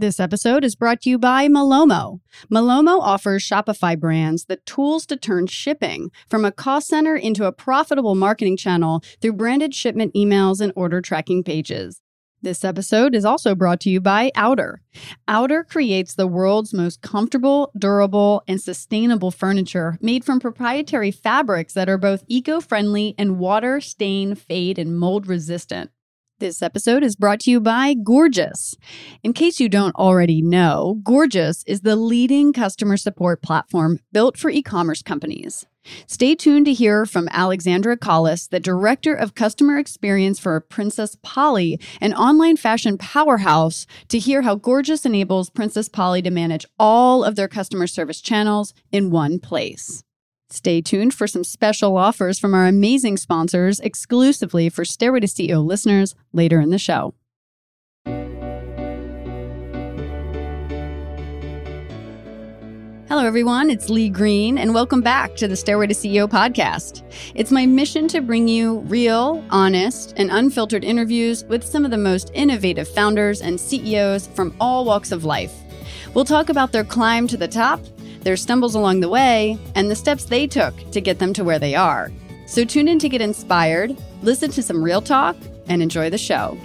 This episode is brought to you by Malomo. Malomo offers Shopify brands the tools to turn shipping from a cost center into a profitable marketing channel through branded shipment emails and order tracking pages. This episode is also brought to you by Outer. Outer creates the world's most comfortable, durable, and sustainable furniture made from proprietary fabrics that are both eco friendly and water, stain, fade, and mold resistant. This episode is brought to you by Gorgias. In case you don't already know, Gorgias is the leading customer support platform built for e commerce companies. Stay tuned to hear from Alexandra Collis, the Director of Customer Experience for Princess Polly, an online fashion powerhouse, to hear how Gorgias enables Princess Polly to manage all of their customer service channels in one place. Stay tuned for some special offers from our amazing sponsors exclusively for Stairway to CEO listeners later in the show. Hello, everyone. It's Lee Green, and welcome back to the Stairway to CEO podcast. It's my mission to bring you real, honest, and unfiltered interviews with some of the most innovative founders and CEOs from all walks of life. We'll talk about their climb to the top their stumbles along the way, and the steps they took to get them to where they are. So tune in to get inspired, listen to some real talk, and enjoy the show.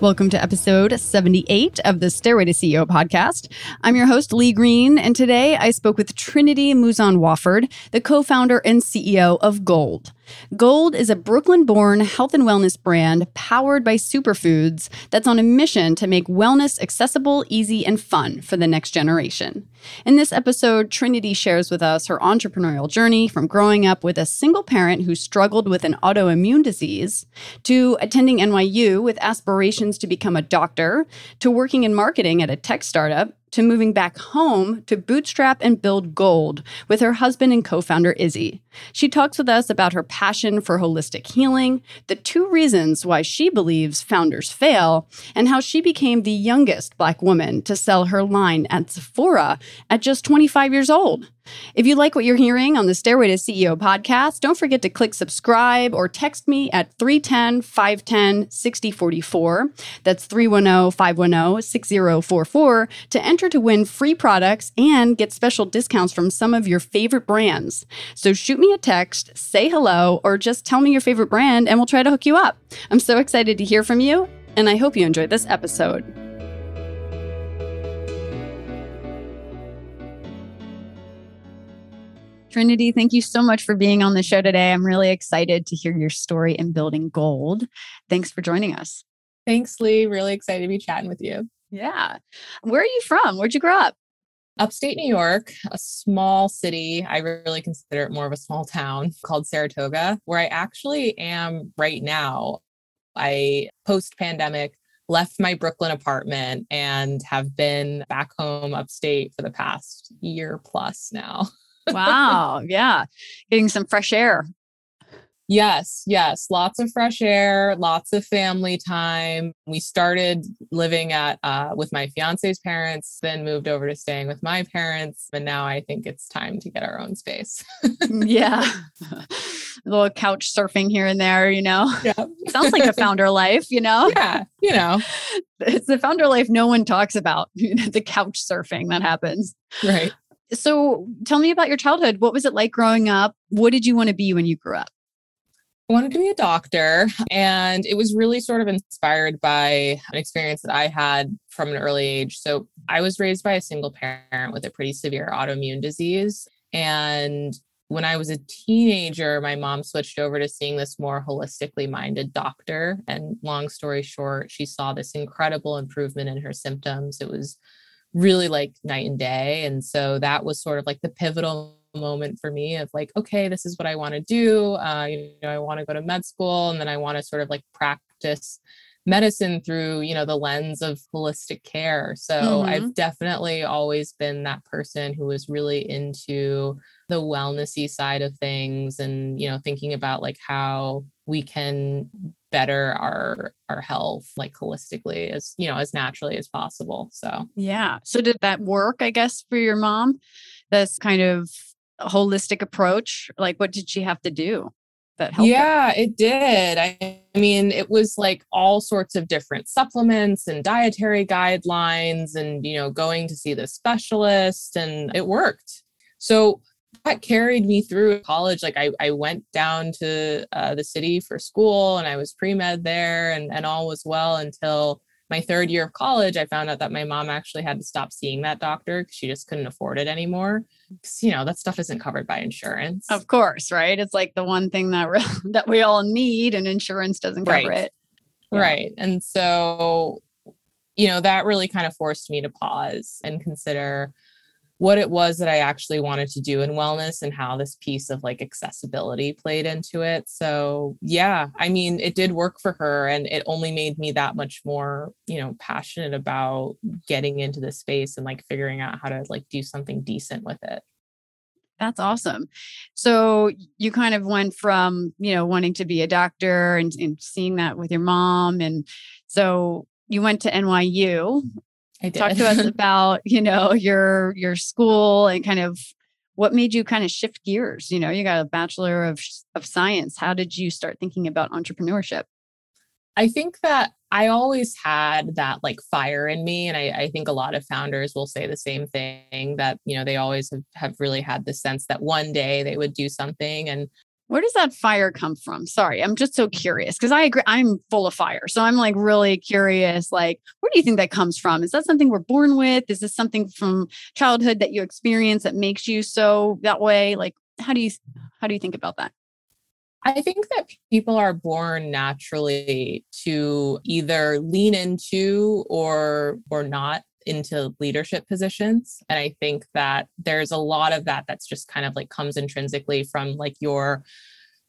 Welcome to episode 78 of the Stairway to CEO podcast. I'm your host, Lee Green, and today I spoke with Trinity Mouzon Wofford, the co founder and CEO of Golde. Golde is a Brooklyn born health and wellness brand powered by superfoods that's on a mission to make wellness accessible, easy, and fun for the next generation. In this episode, Trinity shares with us her entrepreneurial journey from growing up with a single parent who struggled with an autoimmune disease, to attending NYU with aspirations to become a doctor, to working in marketing at a tech startup, to moving back home to bootstrap and build Golde with her husband and co founder Izzy. She talks with us about her passion for holistic healing, the two reasons why she believes founders fail, and how she became the youngest Black woman to sell her line at Sephora at just 25 years old. If you like what you're hearing on the Stairway to CEO podcast, don't forget to click subscribe or text me at 310 510 6044. That's 310 510 6044 to enter to win free products and get special discounts from some of your favorite brands. So shoot me a text, say hello, or just tell me your favorite brand and we'll try to hook you up. I'm so excited to hear from you, and I hope you enjoyed this episode. Trinity, thank you so much for being on the show today. I'm really excited to hear your story in building Golde. Thanks for joining us. Thanks, Lee. Really excited to be chatting with you. Yeah. Where are you from? Where'd you grow up? Upstate New York, a small city. I really consider it more of a small town called Saratoga, where I actually am right now. I post pandemic left my Brooklyn apartment and have been back home upstate for the past year plus now. wow. Yeah. Getting some fresh air. Yes, yes, lots of fresh air, lots of family time. We started living at uh, with my fiance's parents, then moved over to staying with my parents, and now I think it's time to get our own space. yeah, a little couch surfing here and there, you know. Yeah, sounds like a founder life, you know. Yeah, you know, it's the founder life no one talks about. the couch surfing that happens. Right. So, tell me about your childhood. What was it like growing up? What did you want to be when you grew up? I wanted to be a doctor. And it was really sort of inspired by an experience that I had from an early age. So I was raised by a single parent with a pretty severe autoimmune disease. And when I was a teenager, my mom switched over to seeing this more holistically minded doctor. And long story short, she saw this incredible improvement in her symptoms. It was really like night and day. And so that was sort of like the pivotal moment for me of like, okay, this is what I want to do. Uh, you know, I want to go to med school and then I want to sort of like practice medicine through you know the lens of holistic care. So mm-hmm. i've definitely always been that person who was really into the wellnessy side of things and you know thinking about like how we can better our our health like holistically as you know as naturally as possible. So yeah. So did that work i guess for your mom? This kind of holistic approach like what did she have to do that helped yeah it did. I, I mean it was like all sorts of different supplements and dietary guidelines and you know going to see the specialist and it worked. So that carried me through college. Like I, I went down to uh, the city for school and I was pre-med there and, and all was well until my third year of college. I found out that my mom actually had to stop seeing that doctor because she just couldn't afford it anymore. Because, you know, that stuff isn't covered by insurance. Of course, right? It's like the one thing that, re- that we all need and insurance doesn't cover right. it. Yeah. Right. And so, you know, that really kind of forced me to pause and consider what it was that I actually wanted to do in wellness and how this piece of like accessibility played into it. So, yeah, I mean, it did work for her and it only made me that much more, you know, passionate about getting into the space and like figuring out how to like do something decent with it. That's awesome. So you kind of went from, you know, wanting to be a doctor and, and seeing that with your mom. And so you went to NYU. Talk to us about, you know, your your school and kind of what made you kind of shift gears. You know, you got a bachelor of of science. How did you start thinking about entrepreneurship? I think that I always had that like fire in me. And I, I, think a lot of founders will say the same thing that, you know, they always have, have really had the sense that one day they would do something. And where does that fire come from? Sorry, I'm just so curious because I agree. I'm full of fire. So I'm like really curious. Like, where do you think that comes from? Is that something we're born with? Is this something from childhood that you experience that makes you so that way? Like, how do you how do you think about that? I think that people are born naturally to either lean into or or not into leadership positions. And i think that there's a lot of that that's just kind of like comes intrinsically from like your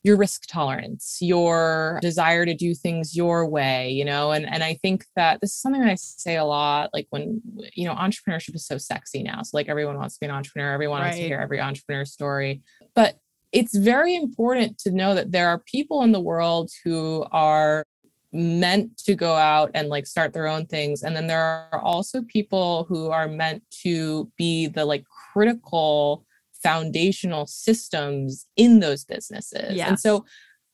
your risk tolerance your desire to do things your way you know? And and i think that this is something that i say a lot like when you know entrepreneurship is so sexy now. So like everyone wants to be an entrepreneur. Everyone right. wants to hear every entrepreneur story. But it's very important to know that there are people in the world who are meant to go out and like start their own things and then there are also people who are meant to be the like critical foundational systems in those businesses yes. and so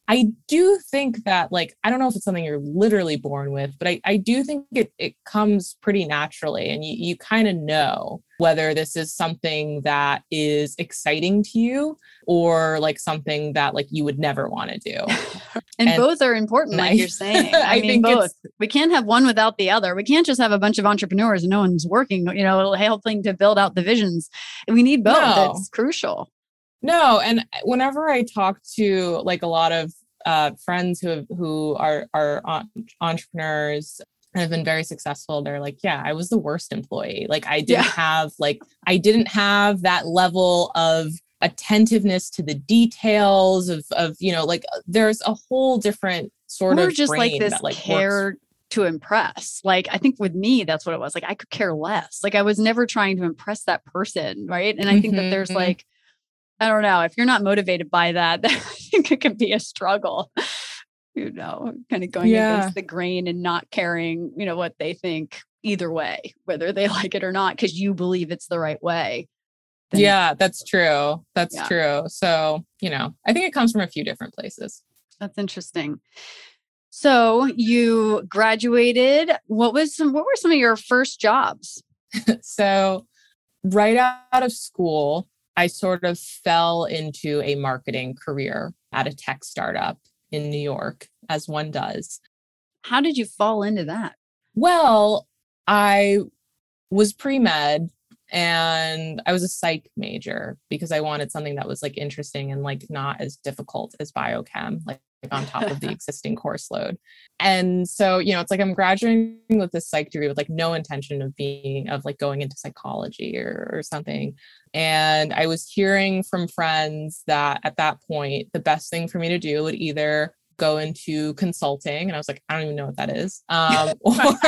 I do think that, like, I don't know if it's something you're literally born with, but I, I do think it, it comes pretty naturally. And you, you kind of know whether this is something that is exciting to you or like something that like you would never want to do. and, and, both are important, like I, you're saying. I, I mean, both. We can't have one without the other. We can't just have a bunch of entrepreneurs and no one's working, you know, helping to build out the visions. We need both. No. It's crucial. No, and whenever I talk to like a lot of uh, friends who have, who are are entrepreneurs have been very successful, they're like, yeah, I was the worst employee. Like I didn't yeah. have like I didn't have that level of attentiveness to the details of of you know like there's a whole different sort or of just like this that, like, care works. to impress like i think with me that's what it was like i could care less like i was never trying to impress that person right and i think mm-hmm. that there's mm-hmm. like I don't know. If you're not motivated by that, then I think it can be a struggle. You know, kind of going yeah. against the grain and not caring, you know, what they think either way, whether they like it or not, because you believe it's the right way. Then, yeah, that's true. That's yeah. true. So, you know, I think it comes from a few different places. That's interesting. So you graduated. What was some, what were some of your first jobs? so right out of school, I sort of fell into a marketing career at a tech startup in New York, as one does. How did you fall into that? Well, I was pre med and I was a psych major because I wanted something that was like interesting and like not as difficult as biochem, like on top of the existing course load. And so, you know, it's like I'm graduating with this psych degree with like no intention of being of like going into psychology or, or something. And I was hearing from friends that at that point, the best thing for me to do would either go into consulting. And I was like, I don't even know what that is. Um, what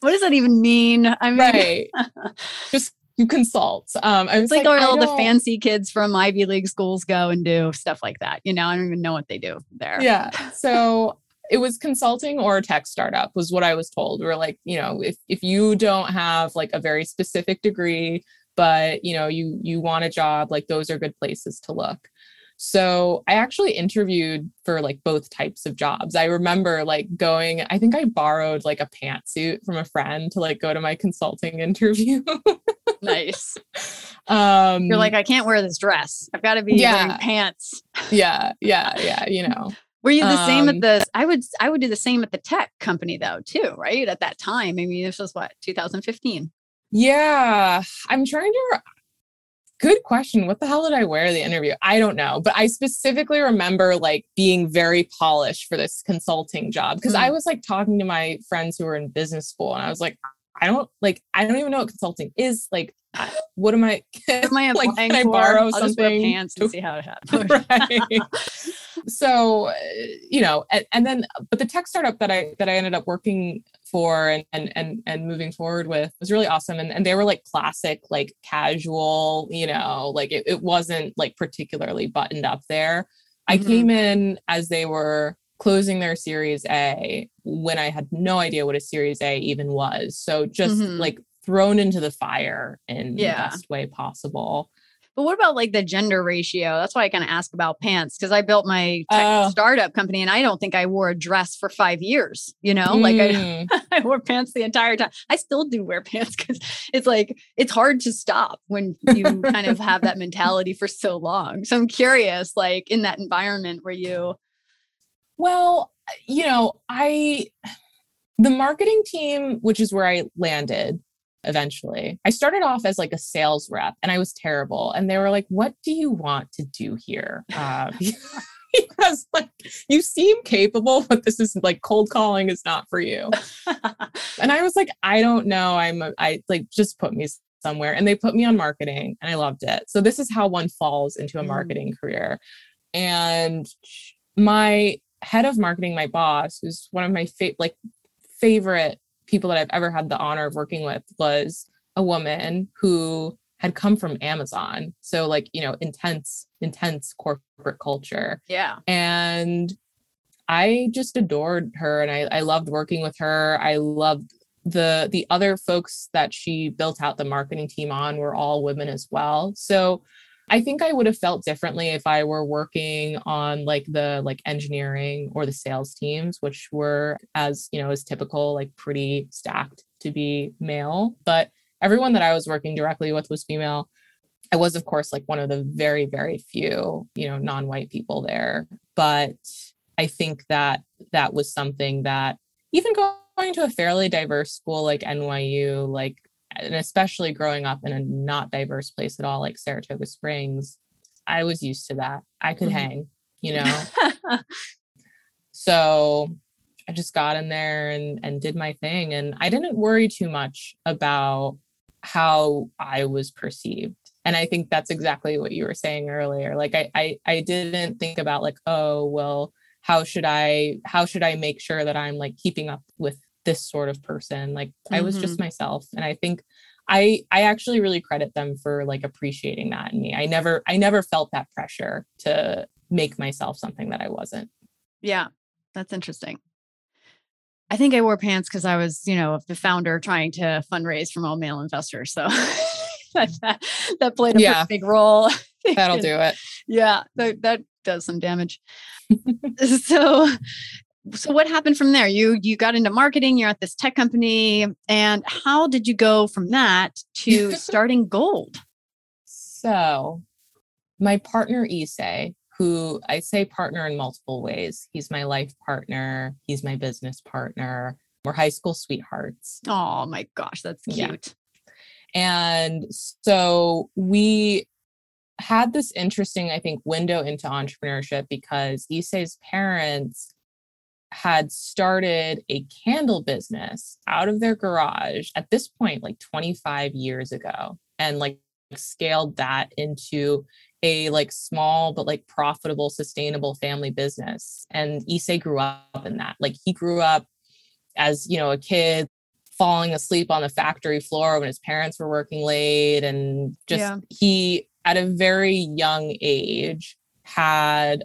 does that even mean? I mean, right. Just you consult. Um, I was it's like, like all the fancy kids from Ivy League schools go and do stuff like that. You know, I don't even know what they do there. Yeah. So it was consulting or a tech startup was what I was told. We were like, you know, if if you don't have like a very specific degree, but you know, you you want a job, like those are good places to look. So I actually interviewed for like both types of jobs. I remember like going, I think I borrowed like a pantsuit from a friend to like go to my consulting interview. nice. Um You're like, I can't wear this dress. I've got to be yeah, wearing pants. yeah, yeah, yeah, you know. Were you the um, same at um, the I would I would do the same at the tech company though, too, right? At that time. I mean, this was what, 2015. Yeah. I'm trying to good question. What the hell did I wear the interview? I don't know. But I specifically remember like being very polished for this consulting job because mm. I was like talking to my friends who were in business school and I was like, I don't like, I don't even know what consulting is. Like, what am I? What am I like, can I borrow I'll something? pants to see how it happens. right. so, you know, and, and then, but the tech startup that I that I ended up working for and and and, and moving forward with was really awesome and, and they were like classic like casual you know like it, it wasn't like particularly buttoned up there mm-hmm. i came in as they were closing their series a when i had no idea what a series a even was so just mm-hmm. like thrown into the fire in yeah. the best way possible but what about like the gender ratio? That's why I kind of ask about pants because I built my uh, startup company and I don't think I wore a dress for five years. You know, mm. like I, mm. I wore pants the entire time. I still do wear pants because it's like it's hard to stop when you kind of have that mentality for so long. So I'm curious, like in that environment where you. Well, you know, I the marketing team, which is where I landed, eventually. I started off as like a sales rep and I was terrible. And they were like, What do you want to do here? Uh, because like you seem capable, but this is like cold calling is not for you. and I was like, I don't know. I'm a, I like just put me somewhere. And they put me on marketing and I loved it. So this is how one falls into a mm. marketing mm. career. And my head of marketing, my boss, who's one of my fa- like favorite people that I've ever had the honor of working with was a woman who had come from Amazon. So like, you know, intense, intense corporate culture. Yeah. And I just adored her and I, I loved working with her. I loved the the other folks that she built out the marketing team on were all women as well. So I think I would have felt differently if I were working on like the like engineering or the sales teams, which were as, you know, as typical, like pretty stacked to be male. But everyone that I was working directly with was female. I was, of course, like one of the very, very few, you know, non-white people there. But I think that that was something that even going to a fairly diverse school like NYU, like and especially growing up in a not diverse place at all like Saratoga Springs, I was used to that. I could mm-hmm. hang, you know. so I just got in there and and did my thing and I didn't worry too much about how I was perceived. And I think that's exactly what you were saying earlier. Like I I, I didn't think about like, oh, well, how should I how should I make sure that I'm like keeping up with this sort of person like mm-hmm. i was just mm-hmm. myself and i think i i actually really credit them for like appreciating that in me. I never i never felt that pressure to make myself something that i wasn't. Yeah that's interesting. I think i wore pants because i was you know the founder trying to fundraise from all male investors so that, that, played a yeah. big role. That'll do it. yeah that, that does some damage. So so what happened from there? You you got into marketing you're at this tech company and how did you go from that to starting Golde? So my partner Issey who I say partner in multiple ways. He's my life partner he's my business partner we're high school sweethearts. Oh my gosh that's cute. Yeah. and so we had this interesting i think window into entrepreneurship because Issey's parents had started a candle business out of their garage at this point like 25 years ago and like scaled that into a like small but like profitable, sustainable family business. And Issey grew up in that. Like he grew up as, you know, a kid falling asleep on the factory floor when his parents were working late and just yeah. he at a very young age had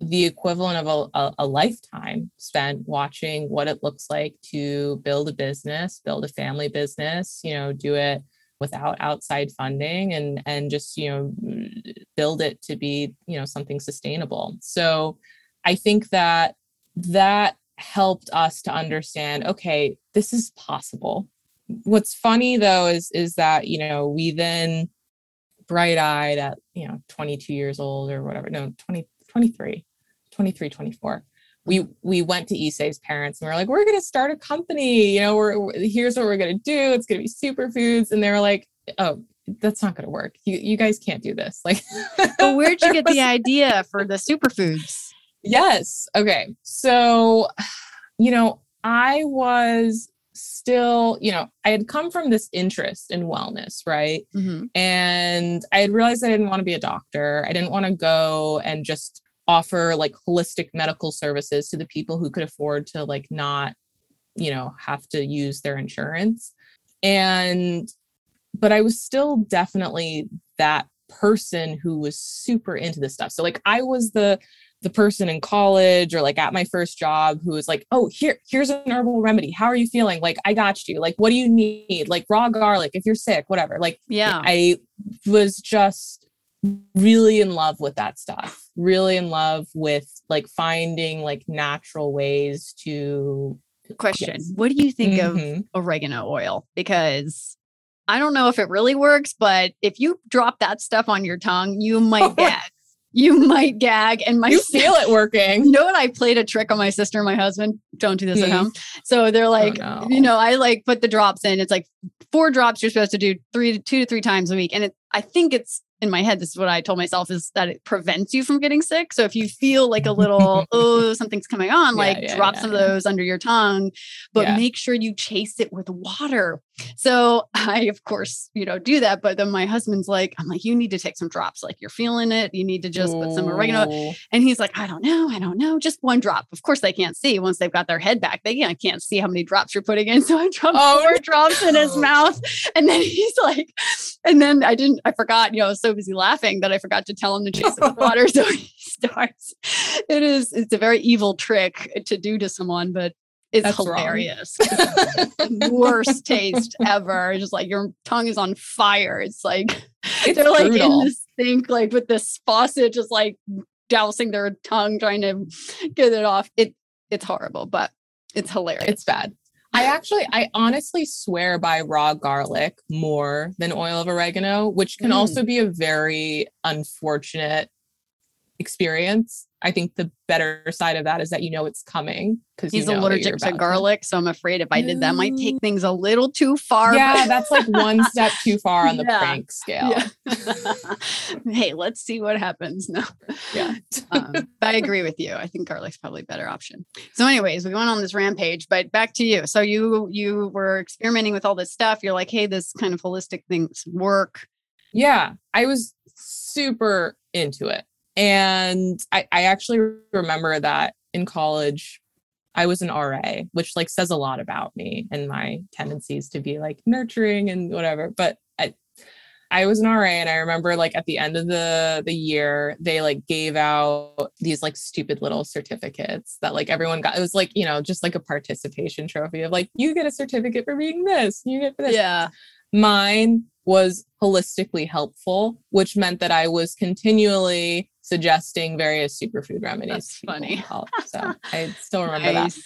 the equivalent of a, a, lifetime spent watching what it looks like to build a business build a family business you know do it without outside funding and and just you know build it to be you know something sustainable. So i think that that helped us to understand okay this is possible. What's funny though is is that you know we then bright-eyed at you know 22 years old or whatever no 20 23 23 24 we we went to Issey's parents and we are like, we're gonna start a company. You know, we're, we're here's what we're gonna do. It's gonna be superfoods, and they were like, oh, that's not gonna work. You you guys can't do this. Like, but where'd you get the idea for the superfoods? Yes. Okay. So, you know, I was still, you know, I had come from this interest in wellness, right? Mm-hmm. And I had realized I didn't want to be a doctor. I didn't want to go and just offer like holistic medical services to the people who could afford to like not you know have to use their insurance. And but i was still definitely that person who was super into this stuff. So like i was the the person in college or like at my first job who was like oh here here's an herbal remedy. How are you feeling? Like i got you. Like what do you need? Like raw garlic if you're sick whatever. Like yeah. I was just really in love with that stuff really in love with like finding like natural ways to question yes. what do you think mm-hmm. of oregano oil because i don't know if it really works but if you drop that stuff on your tongue you might gag you might gag and my you feel it working you know what i played a trick on my sister and my husband don't do this mm-hmm. at home so they're oh, like oh, no. you know i like put the drops in it's like four drops you're supposed to do three to two to three times a week and it, i think it's in my head, this is what I told myself is that it prevents you from getting sick. So if you feel like a little, oh, something's coming on, yeah, like yeah, drop yeah, some of those under your tongue, but make sure you chase it with water. So I, of course, you know, do that. But then my husband's like, I'm like, you need to take some drops. Like you're feeling it. You need to just put some oregano. Oh. And he's like, I don't know. I don't know. Just one drop. Of course, they can't see once they've got their head back. They can't, can't see how many drops you're putting in. So I dropped oh, four drops in his mouth. And then he's like, and then I didn't, I forgot, you know, I was so busy laughing that I forgot to tell him to chase it with water. So he starts. It is, it's a very evil trick to do to someone, but it's That's hilarious. worst taste ever. Just like your tongue is on fire. It's like it's they're like brutal. in the sink, like with this faucet, just like dousing their tongue, trying to get it off. It it's horrible, but it's hilarious. It's bad. I actually, I honestly swear by raw garlic more than oil of oregano, which can mm. also be a very unfortunate experience. I think the better side of that is that you know it's coming because he's allergic to garlic. So I'm afraid if I did that, I might take things a little too far. Yeah, that's like one step too far on the yeah. prank scale. Yeah. hey, let's see what happens. No, yeah, um, I agree with you. I think garlic's probably a better option. So, anyways, we went on this rampage, but back to you. So you you were experimenting with all this stuff. You're like, hey, this kind of holistic things work. Yeah, I was super into it. And I, I actually remember that in college, I was an RA, which like says a lot about me and my tendencies to be like nurturing and whatever. But I, I was an RA and I remember like at the end of the the year they like gave out these like stupid little certificates that like everyone got. It was like, you know, just like a participation trophy of like you get a certificate for being this, you get this. Yeah. Mine was holistically helpful, which meant that I was continually suggesting various superfood remedies. That's funny. Help. So I still remember nice. that.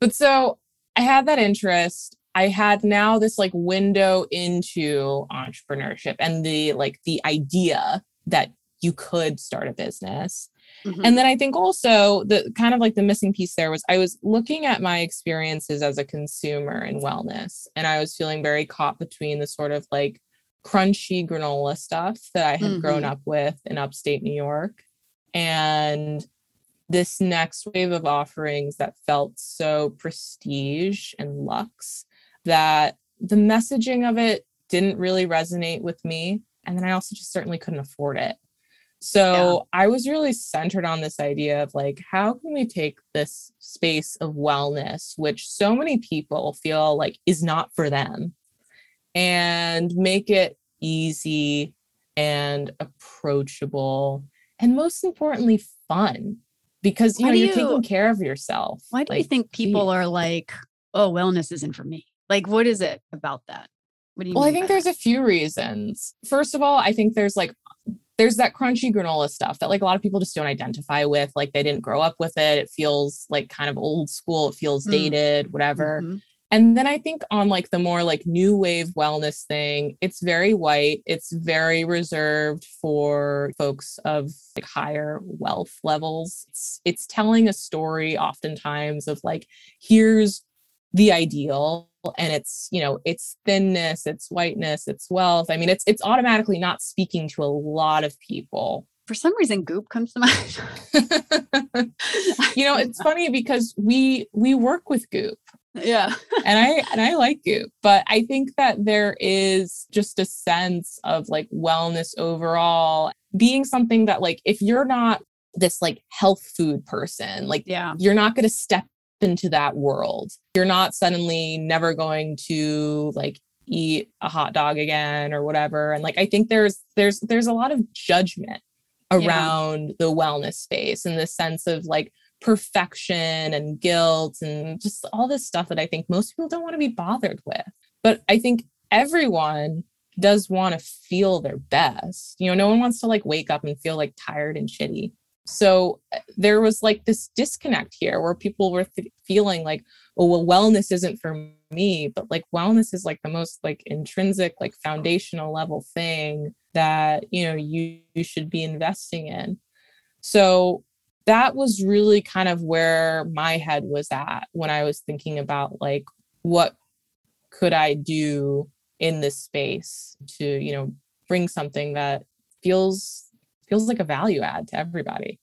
But so I had that interest. I had now this like window into entrepreneurship and the like the idea that you could start a business. Mm-hmm. And then I think also the kind of like the missing piece there was I was looking at my experiences as a consumer in wellness and I was feeling very caught between the sort of like crunchy granola stuff that I had mm-hmm. grown up with in upstate New York. And this next wave of offerings that felt so prestige and luxe that the messaging of it didn't really resonate with me. And then I also just certainly couldn't afford it. So yeah. I was really centered on this idea of like, how can we take this space of wellness, which so many people feel like is not for them, and make it easy and approachable, and most importantly, fun. Because you why know you're you, taking care of yourself. Why do like, you think people are like, "Oh, wellness isn't for me"? Like, what is it about that? What do you well, I think there's that? a few reasons. First of all, I think there's like there's that crunchy granola stuff that like a lot of people just don't identify with. Like they didn't grow up with it. It feels like kind of old school. It feels mm. dated, whatever. Mm-hmm. And then I think on like the more like new wave wellness thing, it's very white. It's very reserved for folks of like higher wealth levels. It's, it's telling a story oftentimes of like, here's the ideal and it's you know it's thinness it's whiteness it's wealth i mean it's it's automatically not speaking to a lot of people for some reason goop comes to mind you know it's funny because we we work with goop yeah and i and i like goop but i think that there is just a sense of like wellness overall being something that like if you're not this like health food person like yeah you're not going to step into that world. You're not suddenly never going to like eat a hot dog again or whatever. And like I think there's there's there's a lot of judgment around yeah. the wellness space in the sense of like perfection and guilt and just all this stuff that I think most people don't want to be bothered with. But I think everyone does want to feel their best. You know, no one wants to like wake up and feel like tired and shitty. So uh, there was like this disconnect here where people were th- feeling like, oh, well, wellness isn't for me, but like wellness is like the most like intrinsic, like foundational level thing that, you know, you, you should be investing in. So that was really kind of where my head was at when I was thinking about like, what could I do in this space to, you know, bring something that feels feels like a value add to everybody.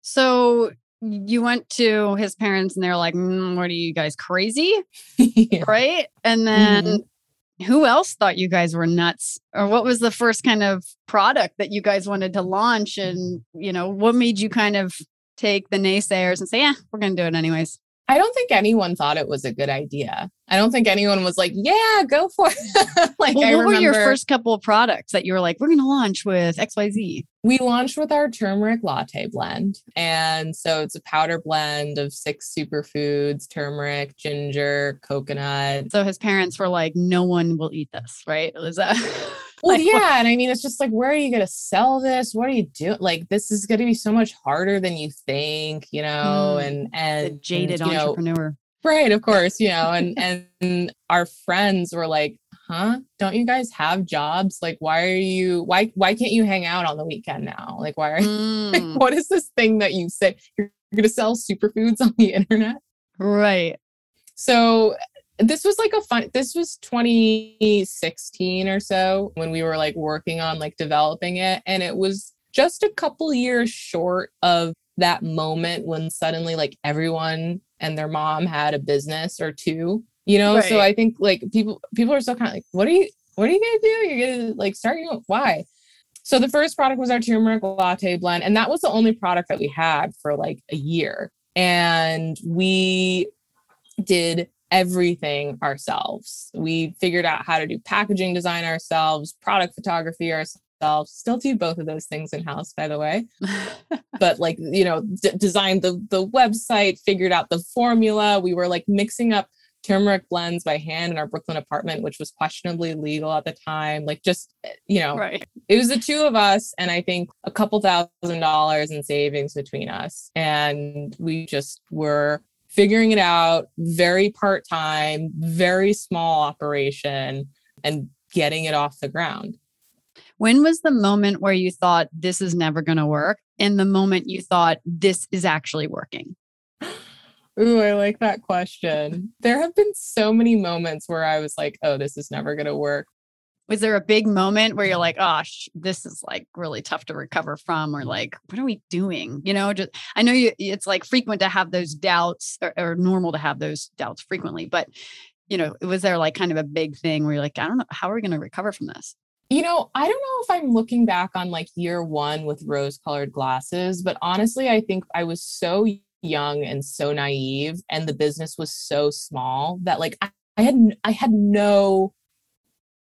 So you went to his parents and they're like, mm, what are you guys crazy? yeah. Right. And then mm-hmm. who else thought you guys were nuts? Or what was the first kind of product that you guys wanted to launch? And, you know, what made you kind of take the naysayers and say, yeah, we're going to do it anyways? I don't think anyone thought it was a good idea. I don't think anyone was like, "Yeah, go for it." like, well, what remember, were your first couple of products that you were like, "We're going to launch with XYZ? We launched with our turmeric latte blend, and so it's a powder blend of six superfoods: turmeric, ginger, coconut. So his parents were like, "No one will eat this," right? Was that? Well, like, yeah. And I mean, it's just like, where are you going to sell this? What are you doing? Like, this is going to be so much harder than you think, you know? Mm, and, and the jaded and, entrepreneur. Know, right. Of course, you know, and, and our friends were like, huh? Don't you guys have jobs? Like, why are you, why, why can't you hang out on the weekend now? Like, why are, mm. like, what is this thing that you say you're, you're going to sell superfoods on the internet? Right. So this was like a fun this was 2016 or so when we were like working on like developing it and it was just a couple years short of that moment when suddenly like everyone and their mom had a business or two you know? Right. so i think like people people are still kind of like what are you what are you gonna do? You're gonna like start your why? So the first product was our turmeric latte blend and that was the only product that we had for like a year and we did everything ourselves. We figured out how to do packaging design ourselves, product photography ourselves. Still do both of those things in house, by the way. but like you know, d- designed the the website, figured out the formula. We were like mixing up turmeric blends by hand in our Brooklyn apartment, which was questionably legal at the time. Like just you know, right. it was the two of us, and I think a couple thousand dollars in savings between us, and we just were figuring it out, very part time, very small operation, and getting it off the ground. When was the moment where you thought this is never going to work? And the moment you thought this is actually working? Ooh, I like that question. There have been so many moments where I was like, oh, this is never going to work was there a big moment where you're mm-hmm. like oh, gosh this is like really tough to recover from or mm-hmm. like what are we doing? You know just i know you it's like frequent to have those doubts or, or normal to have those doubts frequently but you know was there like kind of a big thing where you're like i don't know how are we going to recover from this? You know, I don't know if I'm looking back on like year one with rose colored glasses, but honestly, I think I was so young and so naive and the business was so small that like I, I had I had no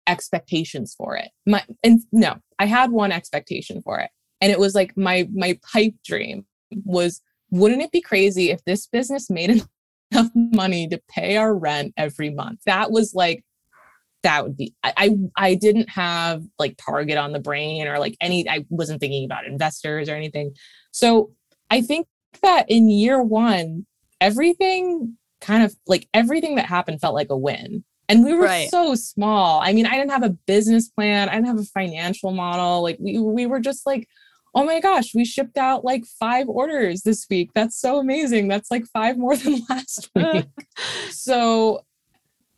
expectations for it. My and no, I had one expectation for it. And it was like my my pipe dream was wouldn't it be crazy if this business made enough money to pay our rent every month? That was like that would be I, I didn't have like target on the brain or like any I wasn't thinking about investors or anything. So I think that in year one, everything kind of like everything that happened felt like a win. And we were right. so small. I mean, I didn't have a business plan, I didn't have a financial model. Like we we were just like, oh my gosh, we shipped out like five orders this week. That's so amazing. That's like five more than last week. so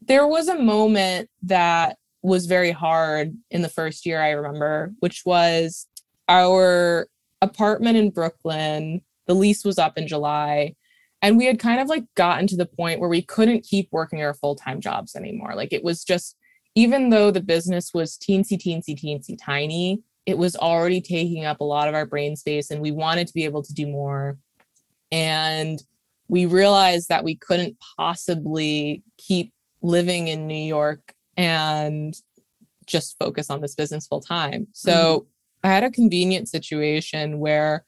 there was a moment that was very hard in the first year, I remember, which was our apartment in Brooklyn. The lease was up in July. And we had kind of like gotten to the point where we couldn't keep working our full time jobs anymore. Like it was just, even though the business was teensy, teensy, teensy tiny, it was already taking up a lot of our brain space and we wanted to be able to do more. And we realized that we couldn't possibly keep living in New York and just focus on this business full time. So mm-hmm. I had a convenient situation where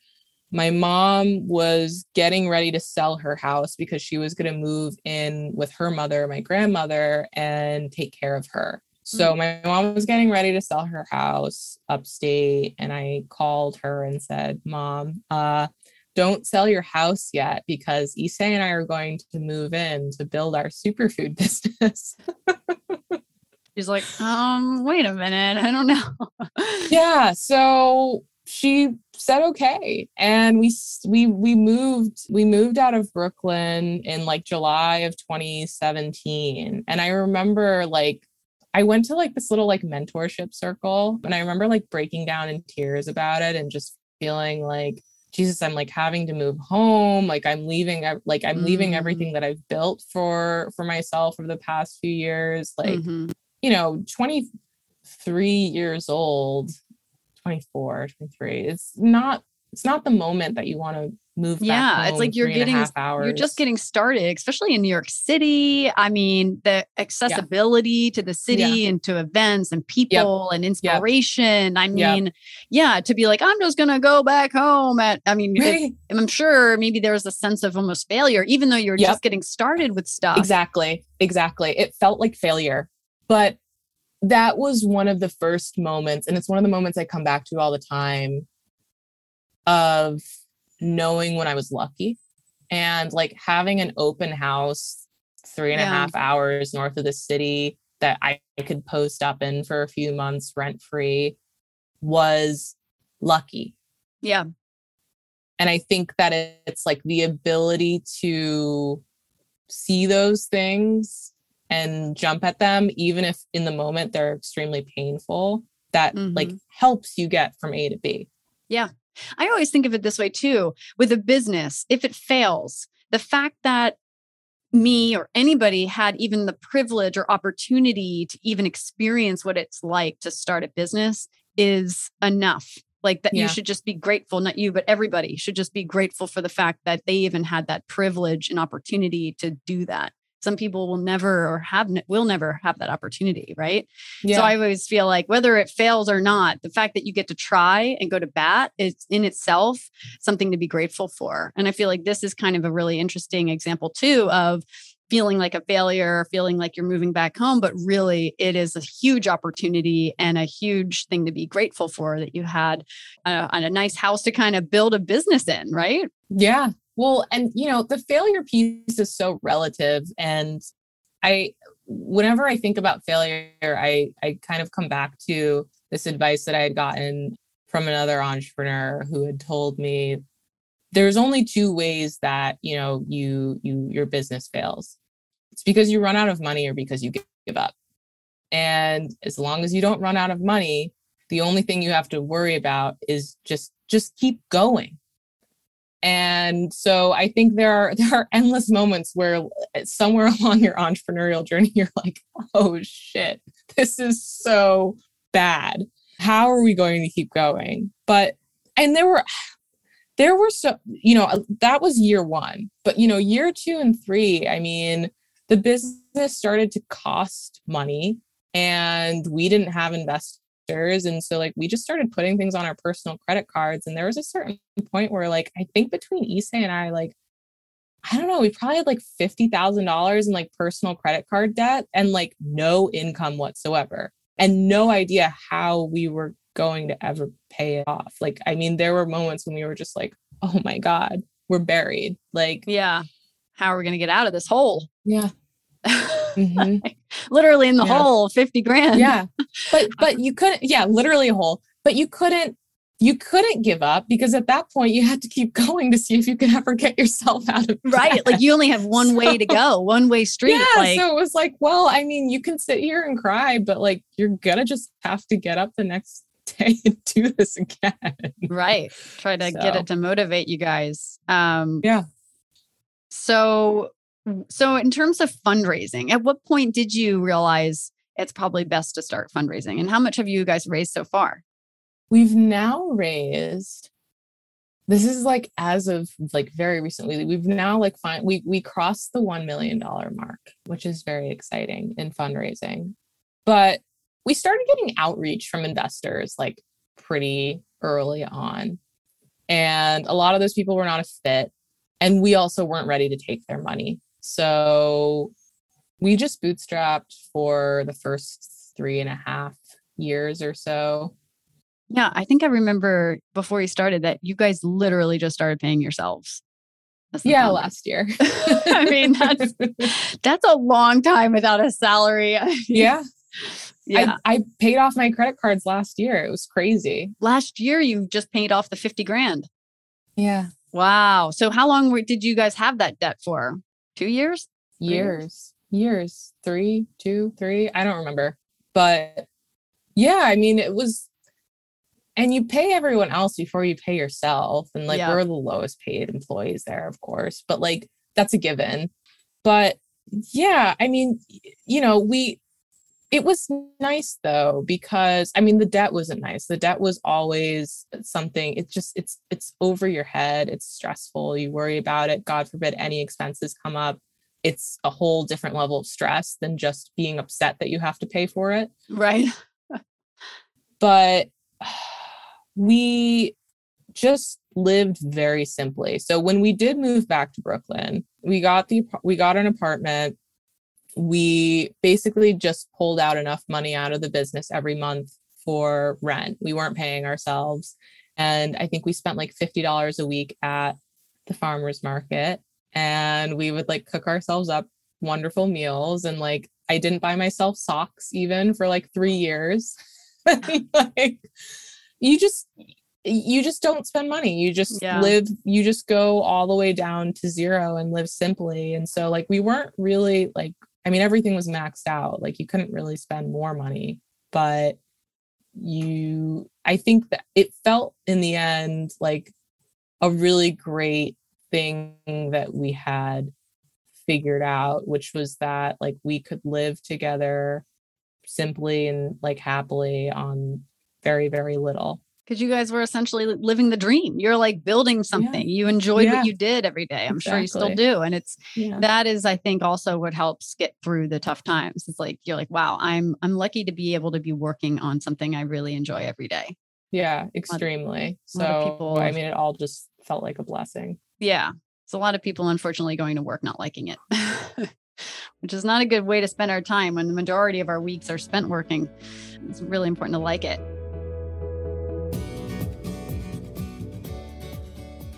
my mom was getting ready to sell her house because she was going to move in with her mother, my grandmother, and take care of her. So mm-hmm. my mom was getting ready to sell her house upstate, and I called her and said, "Mom, uh, don't sell your house yet because Issey and I are going to move in to build our superfood business. She's like, um, wait a minute. I don't know. yeah. So she said okay. And we we we moved we moved out of Brooklyn in like July of 2017. And I remember like I went to like this little like mentorship circle and I remember like breaking down in tears about it and just feeling like Jesus, I'm like having to move home. Like I'm leaving, like I'm mm. leaving everything that I've built for for myself over the past few years. Like, mm-hmm. you know, 23 years old, 24, 23. It's not it's not the moment that you want to move yeah it's like you're getting you're just getting started especially in new york city i mean the accessibility yeah. to the city yeah. and to events and people yep. and inspiration yep. i mean yep. yeah to be like i'm just gonna go back home at i mean right. i'm sure maybe there was a sense of almost failure even though you're just getting started with stuff exactly exactly it felt like failure but that was one of the first moments and it's one of the moments i come back to all the time of knowing when I was lucky and like having an open house three and yeah. a half hours north of the city that I could post up in for a few months rent free was lucky. Yeah. And I think that it's like the ability to see those things and jump at them, even if in the moment they're extremely painful, that mm-hmm. like helps you get from A to B. Yeah. I always think of it this way too with a business. If it fails, the fact that me or anybody had even the privilege or opportunity to even experience what it's like to start a business is enough. Like that, yeah. you should just be grateful, not you, but everybody should just be grateful for the fact that they even had that privilege and opportunity to do that some people will never or have will never have that opportunity right yeah. so i always feel like whether it fails or not the fact that you get to try and go to bat is in itself something to be grateful for and i feel like this is kind of a really interesting example too of feeling like a failure, feeling like you're moving back home, but really it is a huge opportunity and a huge thing to be grateful for that you had a, a nice house to kind of build a business in, right? Yeah, well, and you know, the failure piece is so relative. And I, whenever I think about failure, I, I kind of come back to this advice that I had gotten from another entrepreneur who had told me there's only two ways that you know you you your business fails it's because you run out of money or because you give up and as long as you don't run out of money the only thing you have to worry about is just just keep going and so I think there are there are endless moments where somewhere along your entrepreneurial journey you're like, "Oh shit, this is so bad." how are we going to keep going? But, and there were, there were so, you know, that was year one. But, you know, year two and three, I mean, the business started to cost money and we didn't have investors and so like we just started putting things on our personal credit cards. And there was a certain point where like i think between Issey and i like i don't know we probably had like $50000 in like personal credit card debt and like no income whatsoever and no idea how we were going to ever pay it off. Like i mean there were moments when we were just like oh my god we're buried. Like yeah. How are we going to get out of this hole? Yeah mm-hmm. literally in the yeah. hole 50 grand yeah but but you couldn't yeah literally a hole but you couldn't you couldn't give up because at that point you had to keep going to see if you could ever get yourself out of right like you only have one so, way to go one way street yeah like, so it was like well i mean you can sit here and cry but like you're gonna just have to get up the next day and do this again right try to so. get it to motivate you guys um yeah so Mm-hmm. so, in terms of fundraising, at what point did you realize it's probably best to start fundraising? And how much have you guys raised so far? We've now raised this is like as of like very recently we've now like find we we crossed the 1 million dollar mark which is very exciting in fundraising but we started getting outreach from investors like pretty early on and a lot of those people were not a fit and we also weren't ready to take their money so we just bootstrapped for the first three and a half years or so. Yeah, I think I remember before you started that you guys literally just started paying yourselves. Yeah, last year. I mean, that's that's a long time without a salary. yeah. Yeah. I, I, paid off my credit cards last year. It was crazy. Last year you just paid off the 50 grand. Yeah. Wow. So how long were, did you guys have that debt for? Two years? Years, years, three, two, three. I don't remember. But yeah, I mean, it was, and you pay everyone else before you pay yourself. And like, yeah. we're the lowest paid employees there, of course, but like, that's a given. But yeah, I mean, you know, we, it was nice though because i mean the debt wasn't nice. The debt was always something it's just it's it's over your head it's stressful you worry about it. God forbid any expenses come up. It's a whole different level of stress than just being upset that you have to pay for it. Right. But we just lived very simply. So when we did move back to brooklyn we got the we got an apartment we basically just pulled out enough money out of the business every month for rent. We weren't paying ourselves. And I think we spent like $50 a week at the farmer's market. And we would like cook ourselves up wonderful meals. And like, I didn't buy myself socks even for like three years. like, you just, you just don't spend money. You just yeah. live, you just go all the way down to zero and live simply. And so, like, we weren't really like I mean, everything was maxed out. Like you couldn't really spend more money, but you, I think that it felt in the end like a really great thing that we had figured out, which was that like we could live together simply and like happily on very, very little because you guys were essentially living the dream. You're like building something. Yeah. You enjoyed yeah. what you did every day. I'm exactly. sure you still do. And it's yeah. that is, I think, also what helps get through the tough times. It's like you're like, wow, I'm I'm lucky to be able to be working on something I really enjoy every day. Yeah, extremely. so people, I mean, it all just felt like a blessing. Yeah. It's a lot of people unfortunately going to work not liking it. Which is not a good way to spend our time when the majority of our weeks are spent working. It's really important to like it.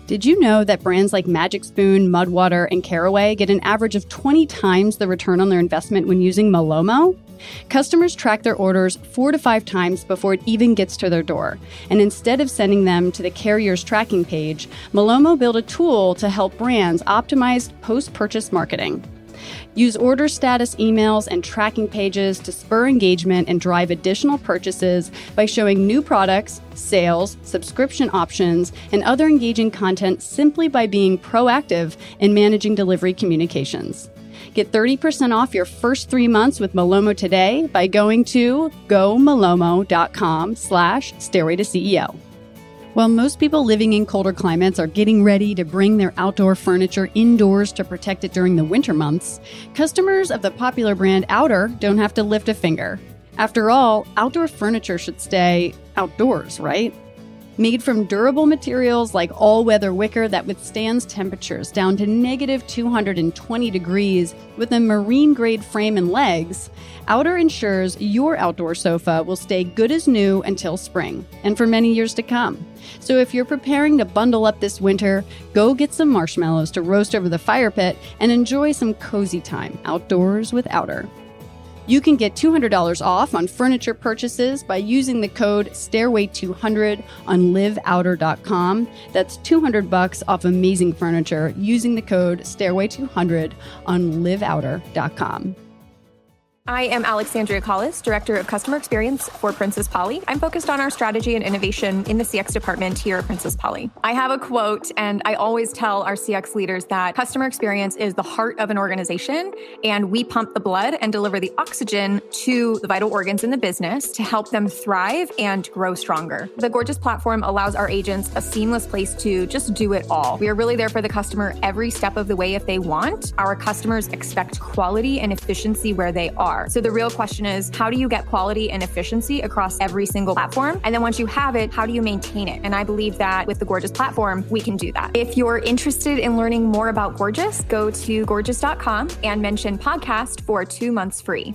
Did you know that brands like Magic Spoon, Mudwater, and Caraway get an average of 20 times the return on their investment when using Malomo? Customers track their orders four to five times before it even gets to their door. And instead of sending them to the carrier's tracking page, Malomo built a tool to help brands optimize post purchase marketing. Use order status emails and tracking pages to spur engagement and drive additional purchases by showing new products, sales, subscription options, and other engaging content simply by being proactive in managing delivery communications. Get 30% off your first three months with Malomo today by going to gomalomo.com slash stairway to CEO. While most people living in colder climates are getting ready to bring their outdoor furniture indoors to protect it during the winter months, customers of the popular brand Outer don't have to lift a finger. After all, outdoor furniture should stay outdoors, right? Made from durable materials like all weather wicker that withstands temperatures down to negative 220 degrees with a marine grade frame and legs, Outer ensures your outdoor sofa will stay good as new until spring and for many years to come. So if you're preparing to bundle up this winter, go get some marshmallows to roast over the fire pit and enjoy some cozy time outdoors with Outer. You can get $200 off on furniture purchases by using the code Stairway200 on liveouter.com. That's 200 bucks off amazing furniture using the code Stairway200 on liveouter.com. I am Alexandria Collis, Director of Customer Experience for Princess Polly. I'm focused on our strategy and innovation in the CX department here at Princess Polly. I have a quote, and I always tell our CX leaders that customer experience is the heart of an organization, and we pump the blood and deliver the oxygen to the vital organs in the business to help them thrive and grow stronger. The Gorgias platform allows our agents a seamless place to just do it all. We are really there for the customer every step of the way if they want. Our customers expect quality and efficiency where they are are. So the real question is how do you get quality and efficiency across every single platform? And then once you have it, how do you maintain it? And I believe that with the Gorgias platform, we can do that. If you're interested in learning more about Gorgias, go to gorgias.com and mention podcast for two months free.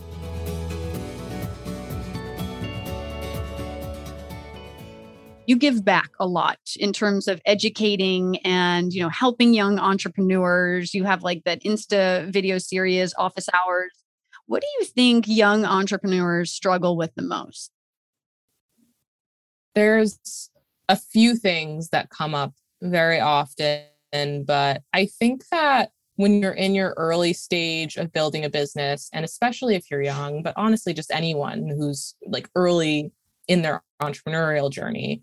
you give back a lot in terms of educating and you know helping young entrepreneurs you have like that insta video series office hours what do you think young entrepreneurs struggle with the most? There's a few things that come up very often, but I think that when you're in your early stage of building a business, and especially if you're young, but honestly, just anyone who's like early in their entrepreneurial journey,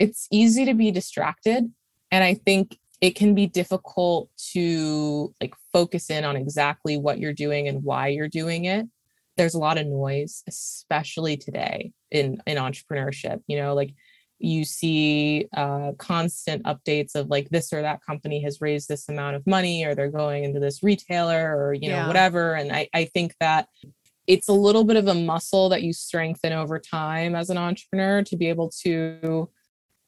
it's easy to be distracted. And I think it can be difficult to like focus in on exactly what you're doing and why you're doing it there's a lot of noise especially today in in entrepreneurship you know like you see uh, constant updates of like this or that company has raised this amount of money or they're going into this retailer or you know yeah. whatever and I, I think that it's a little bit of a muscle that you strengthen over time as an entrepreneur to be able to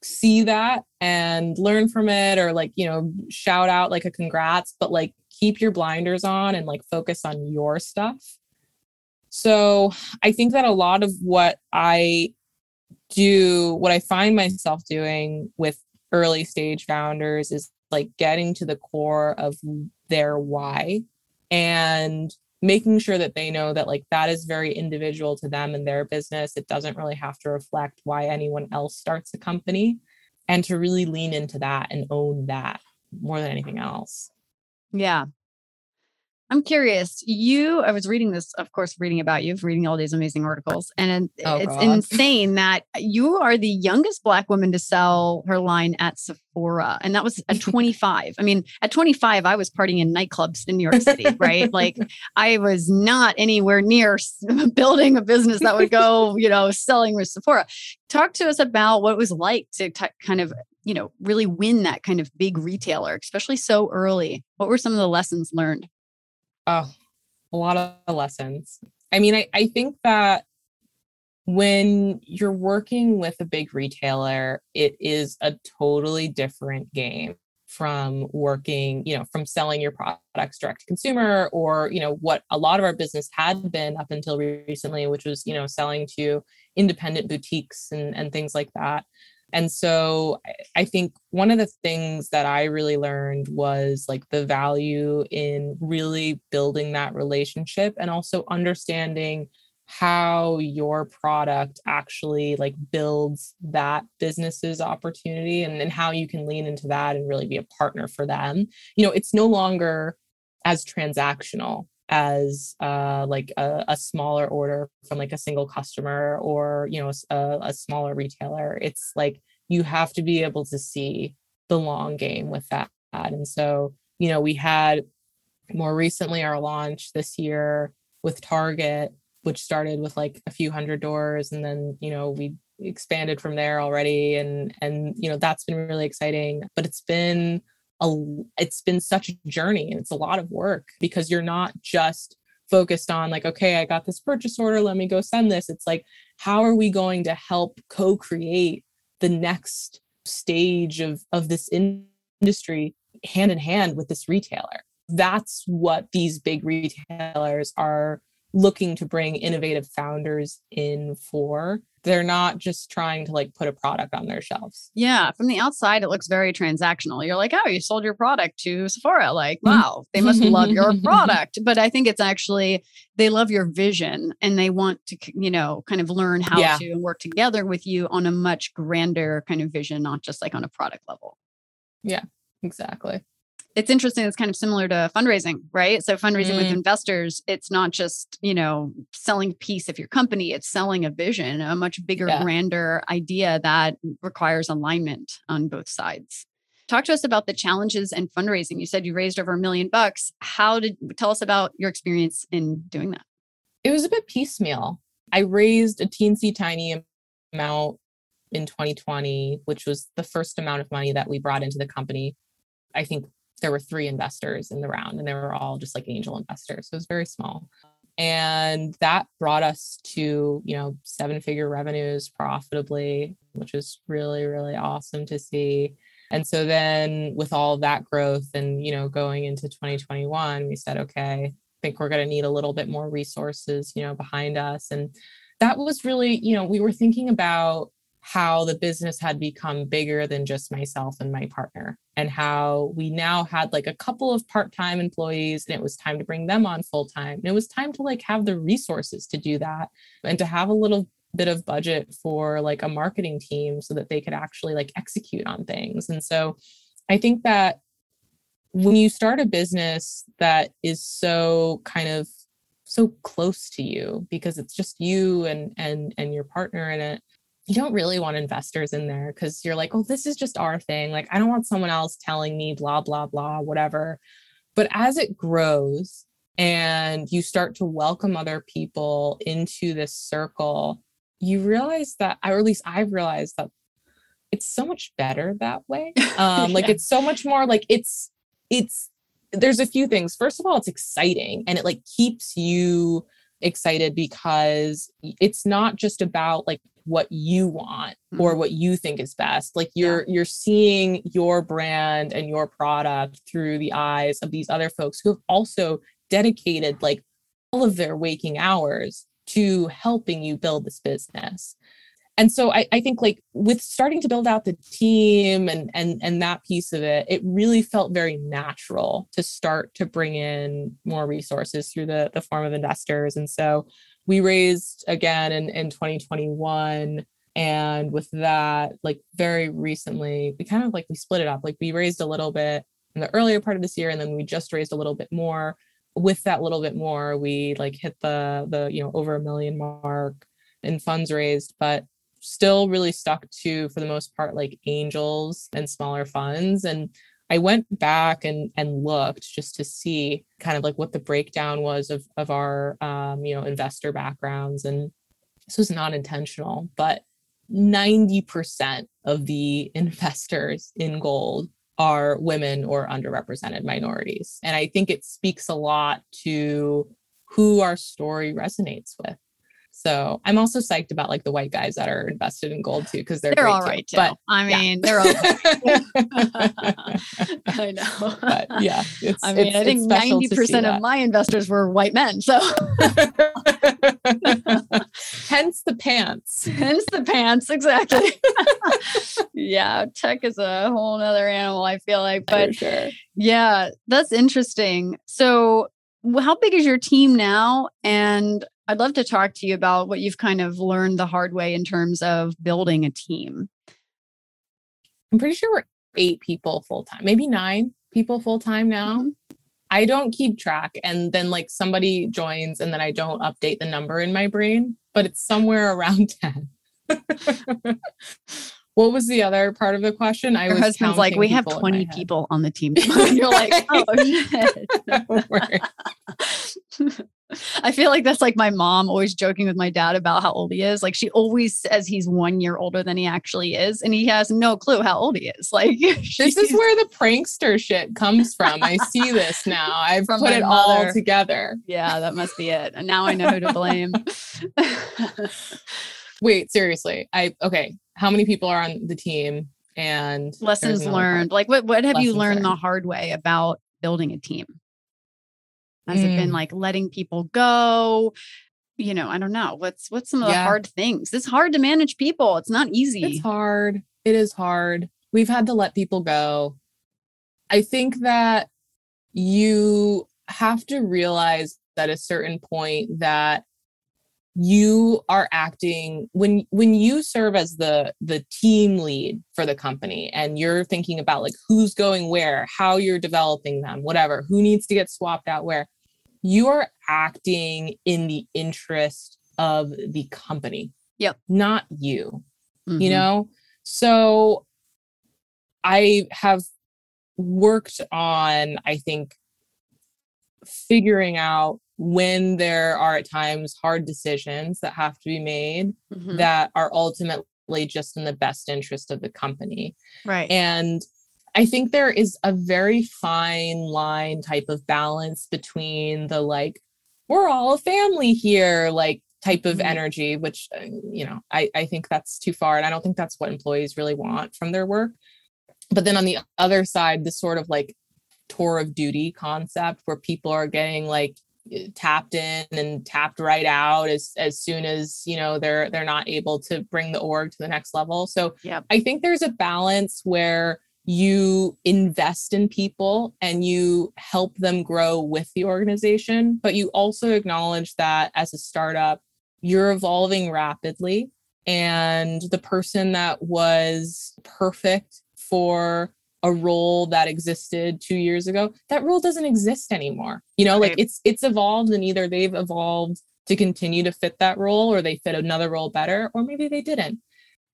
see that and learn from it or like you know shout out like a congrats but like keep your blinders on and like focus on your stuff. So i think that a lot of what i do what i find myself doing with early stage founders is like getting to the core of their why. And making sure that they know that like that is very individual to them and their business. It doesn't really have to reflect why anyone else starts a company. And to really lean into that and own that more than anything else. Yeah I'm curious. You, I was reading this, of course, reading about you, reading all these amazing articles, and oh, it's God. insane that you are the youngest Black woman to sell her line at Sephora, and that was at 25. I mean, at 25, I was partying in nightclubs in New York City, right? like, I was not anywhere near building a business that would go, you know, selling with Sephora. Talk to us about what it was like to t- kind of you know really win that kind of big retailer especially so early what were some of the lessons learned Oh, a lot of lessons. I mean, I, I think that when you're working with a big retailer, it is a totally different game from working, you know, from selling your products direct to consumer or, you know, what a lot of our business had been up until recently, which was, you know, selling to independent boutiques and, and things like that. And so I think one of the things that I really learned was like the value in really building that relationship and also understanding how your product actually like builds that business's opportunity and then how you can lean into that and really be a partner for them. You know, it's no longer as transactional as uh, like a, a, smaller order from like a single customer or you know a, a smaller retailer it's like you have to be able to see the long game with that and so you know we had more recently, our launch this year with Target, which started with like a few hundred doors, and then you know we expanded from there already, and and you know that's been really exciting. But it's been a it's been such a journey, and it's a lot of work because you're not just focused on like okay i got this purchase order let me go send this. It's like how are we going to help co-create the next stage of of this industry hand in hand with this retailer? That's what these big retailers are looking to bring innovative founders in for they're not just trying to like put a product on their shelves. Yeah, from the outside it looks very transactional. You're like, "Oh, you sold your product to Sephora." Like, mm-hmm. wow, they must love your product. But I think it's actually they love your vision and they want to, you know, kind of learn how yeah. to work together with you on a much grander kind of vision, not just like on a product level. Yeah, exactly it's interesting it's kind of similar to fundraising right? So fundraising mm. with investors it's not just you know selling a piece of your company it's selling a vision a much bigger yeah. grander idea that requires alignment on both sides. Talk to us about the challenges and fundraising. You said you raised over a million bucks. How did tell us about your experience in doing that. It was a bit piecemeal. I raised a teensy tiny amount in 2020 which was the first amount of money that we brought into the company. I think there were three investors in the round and they were all just like angel investors. So it was very small. And that brought us to, you know, seven figure revenues profitably, which was really, really awesome to see. And so then with all that growth and, you know, going into 2021, we said, okay, I think we're going to need a little bit more resources, you know, behind us. And that was really, you know, we were thinking about how the business had become bigger than just myself and my partner and how we now had like a couple of part-time employees and it was time to bring them on full-time and it was time to like have the resources to do that and to have a little bit of budget for like a marketing team so that they could actually like execute on things and so i think that when you start a business that is so kind of so close to you because it's just you and and and your partner in it you don't really want investors in there because you're like, oh, this is just our thing. Like, I don't want someone else telling me blah, blah, blah, whatever. But as it grows and you start to welcome other people into this circle, you realize that, or at least I've realized that it's so much better that way. Um, like, it's so much more like it's, it's, there's a few things. First of all, it's exciting and it like keeps you excited because it's not just about like what you want or mm-hmm. what you think is best like you're yeah. you're seeing your brand and your product through the eyes of these other folks who have also dedicated like all of their waking hours to helping you build this business and so I, I think like with starting to build out the team and and and that piece of it it really felt very natural to start to bring in more resources through the the form of investors and so we raised again in, in 2021 and with that like very recently we kind of like we split it up. Like we raised a little bit in the earlier part of this year and then we just raised a little bit more. With that little bit more we like hit the the you know over a million mark in funds raised but still really stuck to for the most part like angels and smaller funds. And I went back and and looked just to see kind of like what the breakdown was of of our um, you know investor backgrounds, and this was not intentional, but 90% of the investors in Golde are women or underrepresented minorities. And I think it speaks a lot to who our story resonates with. So I'm also psyched about like the white guys that are invested in Golde too, because they're, they're all right too. But I mean, yeah. they're all I know. But yeah. I mean, it's, I think 90% of my investors were white men. So hence the pants. Hence the pants, exactly. yeah. Tech is a whole nother animal, I feel like. But sure. yeah, that's interesting. So how big is your team now? And I'd love to talk to you about what you've kind of learned the hard way in terms of building a team. I'm pretty sure we're eight people full time, maybe nine people full time now. Mm-hmm. I don't keep track. And then like somebody joins and then I don't update the number in my brain, but it's somewhere around 10. What was the other part of the question? I Her was husband's like, we have 20 people on the team. and you're like, oh shit. I feel like that's like my mom always joking with my dad about how old he is. Like she always says he's one year older than he actually is, and he has no clue how old he is. Like This is where the prankster shit comes from. I see this now. I've put it all together. yeah, that must be it. And now I know who to blame. Wait, seriously. I okay. How many people are on the team? And Lessons learned. Like what what have you Lessons learned the hard way about building a team? Has it been Mm. like letting people go? You know, I don't know. What's what's some of the hard things? It's hard to manage people. It's not easy. It's hard. It is hard. We've had to let people go. I think that you have to realize at a certain point that you are acting when when you serve as the the team lead for the company and you're thinking about like who's going where how you're developing them whatever who needs to get swapped out where you are acting in the interest of the company Yep. not you you Mhm. know so i have worked on i think figuring out when there are at times hard decisions that have to be made Mhm. that are ultimately just in the best interest of the company right. and I think there is a very fine line type of balance between the like, we're all a family here, like type of Mhm. energy, which, uh, you know, I, I think that's too far. And I don't think that's what employees really want from their work. But then on the other side, this sort of like tour of duty concept where people are getting like Uh, tapped in and tapped right out as as soon as you know they're they're not able to bring the org to the next level so Yep. I think there's a balance where you invest in people and you help them grow with the organization, but you also acknowledge that as a startup, you're evolving rapidly. And the person that was perfect for a role that existed two years ago, that role doesn't exist anymore. You know, like it's it's evolved and either they've evolved to continue to fit that role or they fit another role better, or maybe they didn't.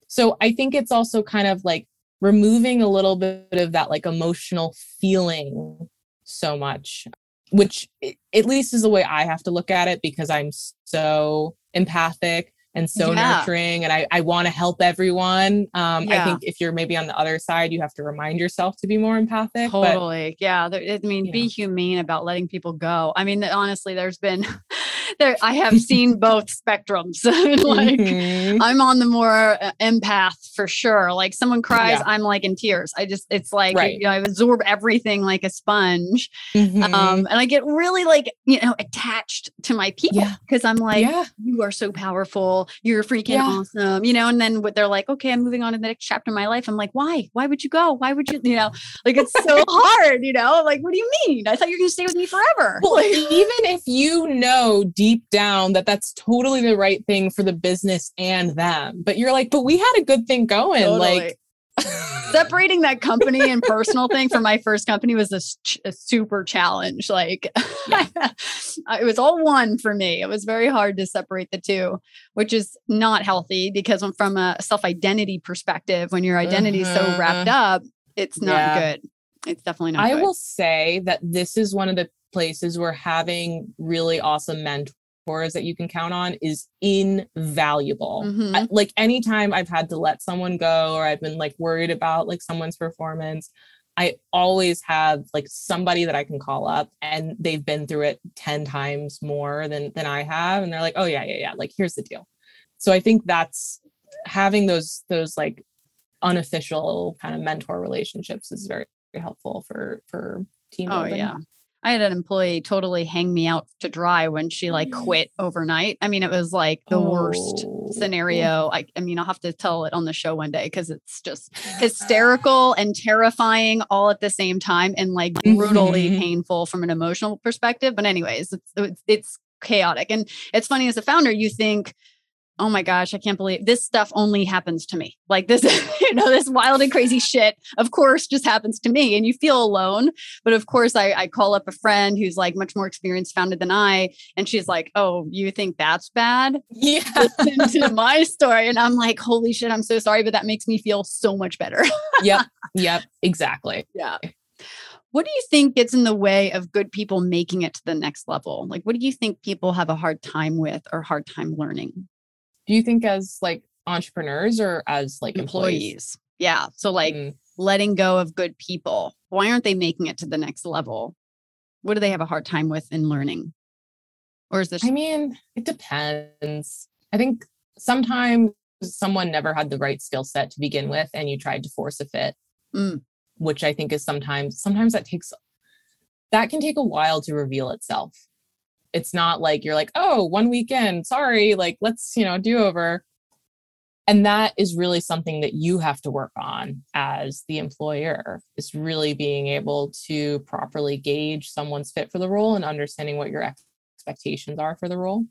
So I think it's also kind of like removing a little bit of that like emotional feeling so much, which at least is the way I have to look at it because I'm so empathic and so Yeah. nurturing and I, I want to help everyone. Um, I think if you're maybe on the other side, you have to remind yourself to be more empathic. But Totally. yeah. There, I mean, be humane about letting people go. I mean, honestly, there's been there. I have seen both spectrums. like, Mhm. I'm on the more uh, empath for sure. Like, someone cries, Yeah. I'm like in tears. I just, it's like Right. you know, I absorb everything like a sponge, Mhm. um, and I get really like you know attached to my people Yeah. because I'm like, yeah. you are so powerful. You're freaking Yeah. awesome. You know, and then what they're like, okay, I'm moving on to the next chapter of my life. I'm like, why? Why would you go? Why would you, you know, like it's so hard, you know? Like, what do you mean? I thought you were gonna stay with me forever. Well, even if you know deep down that that's totally the right thing for the business and them, but you're like, but we had a good thing going. Like, separating that company and personal thing from my first company was a, ch- a super challenge. Like it was all one for me. It was very hard to separate the two, which is not healthy because when- from a self-identity perspective, when your identity is so mm-hmm, wrapped mm-hmm. up, it's not Yeah. good. It's definitely not I good. will say that this is one of the places where having really awesome mentors that you can count on is invaluable. Mhm. I- like anytime I've had to let someone go or I've been like worried about like someone's performance, I always have like somebody that I can call up and they've been through it 10 times more than than I have and they're like, "Oh yeah, yeah, yeah, like here's the deal." So I think that's having those those like unofficial kind of mentor relationships is very, very helpful for for team Oh building. yeah. I had an employee totally hang me out to dry when she like quit overnight. I mean, it was like the worst Oh. scenario. I, I mean, I'll have to tell it on the show one day because it's just hysterical and terrifying all at the same time and like brutally Mhm. painful from an emotional perspective. But anyways, it's, it's it's chaotic. And it's funny as a founder, you think, oh my gosh, I can't believe this stuff only happens to me. Like this, you know, this wild and crazy shit, of course, just happens to me. And you feel alone. But of course, I, I call up a friend who's like much more experienced founded than I. And she's like, oh, you think that's bad? Yeah. Listen to my story. And I'm like, holy shit, I'm so sorry. But that makes me feel so much better. yep. Yep. Exactly. Yeah. What do you think gets in the way of good people making it to the next level? Like, what do you think people have a hard time with or hard time learning? Do you think as like entrepreneurs or as like employees? employees. Yeah. So like mm. letting go of good people. Why aren't they making it to the next level? What do they have a hard time with in learning? Or is this I mean, it depends. I think sometimes someone never had the right skill set to begin with and you tried to force a fit. Mm. Which I think is sometimes sometimes that takes that can take a while to reveal itself it's not like you're like, oh, one weekend, sorry, like let's, you know, do over. And that is really something that you have to work on as the employer is really being able to properly gauge someone's fit for the role and understanding what your expectations are for the role.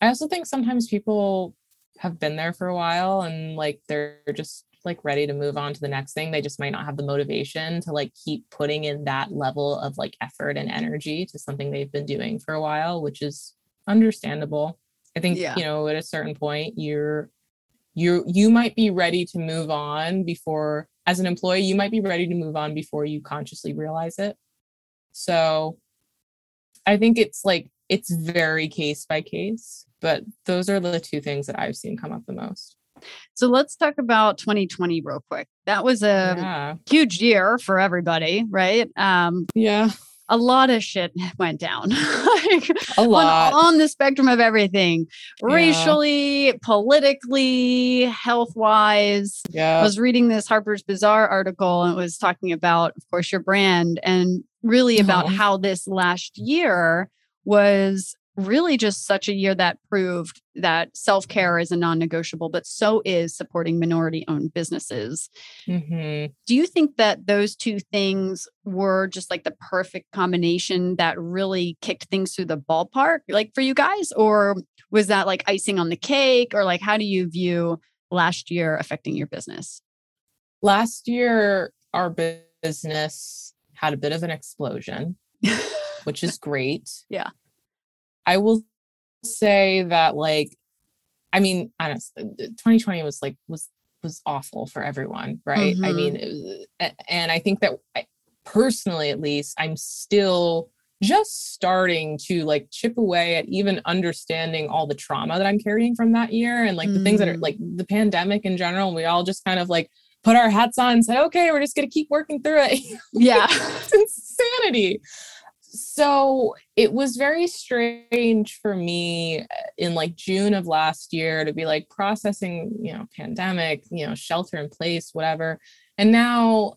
I also think sometimes people have been there for a while and like they're just like ready to move on to the next thing they just might not have the motivation to like keep putting in that level of like effort and energy to something they've been doing for a while which is understandable. I think yeah. you know at a certain point you're you you might be ready to move on before as an employee you might be ready to move on before you consciously realize it. So i think it's like it's very case by case but those are the two things that i've seen come up the most so let's talk about 2020 real quick. That was a yeah. huge year for everybody, right? Um, yeah. A lot of shit went down. like a lot. On, on, the spectrum of everything yeah. racially, politically, health wise. Yeah. I was reading this Harper's Bazaar article and it was talking about, of course, your brand and really about uh-huh. how this last year was really just such a year that proved that self care is a non negotiable, but so is supporting minority owned businesses. Mm-hmm. Do you think that those two things were just like the perfect combination that really kicked things through the ballpark, like for you guys? Or was that like icing on the cake? Or like, how do you view last year affecting your business? Last year, our business had a bit of an explosion, which is great. Yeah. I will say that like I mean, honestly, 2020 was like was was awful for everyone, right? Mm-hmm. I mean, was, and I think that I, personally, at least, I'm still just starting to like chip away at even understanding all the trauma that I'm carrying from that year and like mm. the things that are mm. like the pandemic in general. We all just kind of like put our hats on and said, okay, we're just gonna keep working through it. Yeah, it's insanity so it was very strange for me uh, in like June of last year to be like processing, you know, pandemic, you know, shelter in place, whatever. And now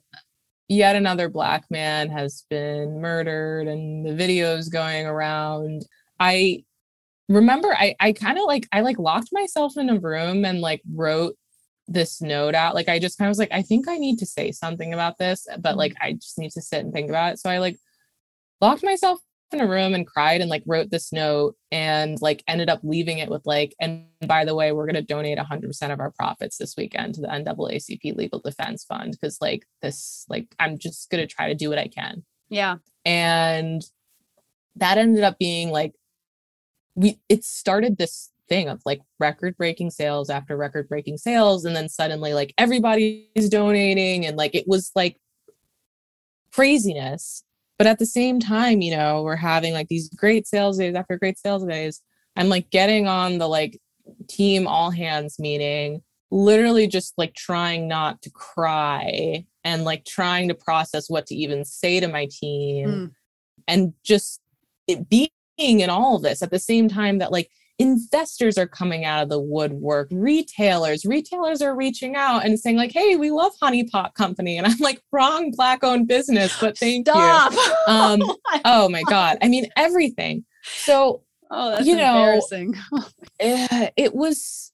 yet another black man has been murdered and the videos going around. I remember I I kind of like I like locked myself in a room and like wrote this note out. Like I just kind of was like, I think I need to say something about this, but like I just need to sit and think about it. So I like locked myself in a room and cried and like wrote this note and like ended up leaving it with like and by the way we're going to donate 100% of our profits this weekend to the NAACP legal defense fund because like this like I'm just going to try to do what I can. Yeah. And that ended up being like we it started this thing of like record breaking sales after record breaking sales and then suddenly like everybody's donating and like it was like craziness but at the same time, you know, we're having like these great sales days after great sales days. I'm like getting on the like team all hands meeting, literally just like trying not to cry and like trying to process what to even say to my team mm. and just it being in all of this at the same time that like investors are coming out of the woodwork. Retailers retailers are reaching out and saying like hey we love honey pot company. And i'm like wrong black owned business but thank Stop. you um oh my god. I mean everything. So oh that's you know it, eh, it was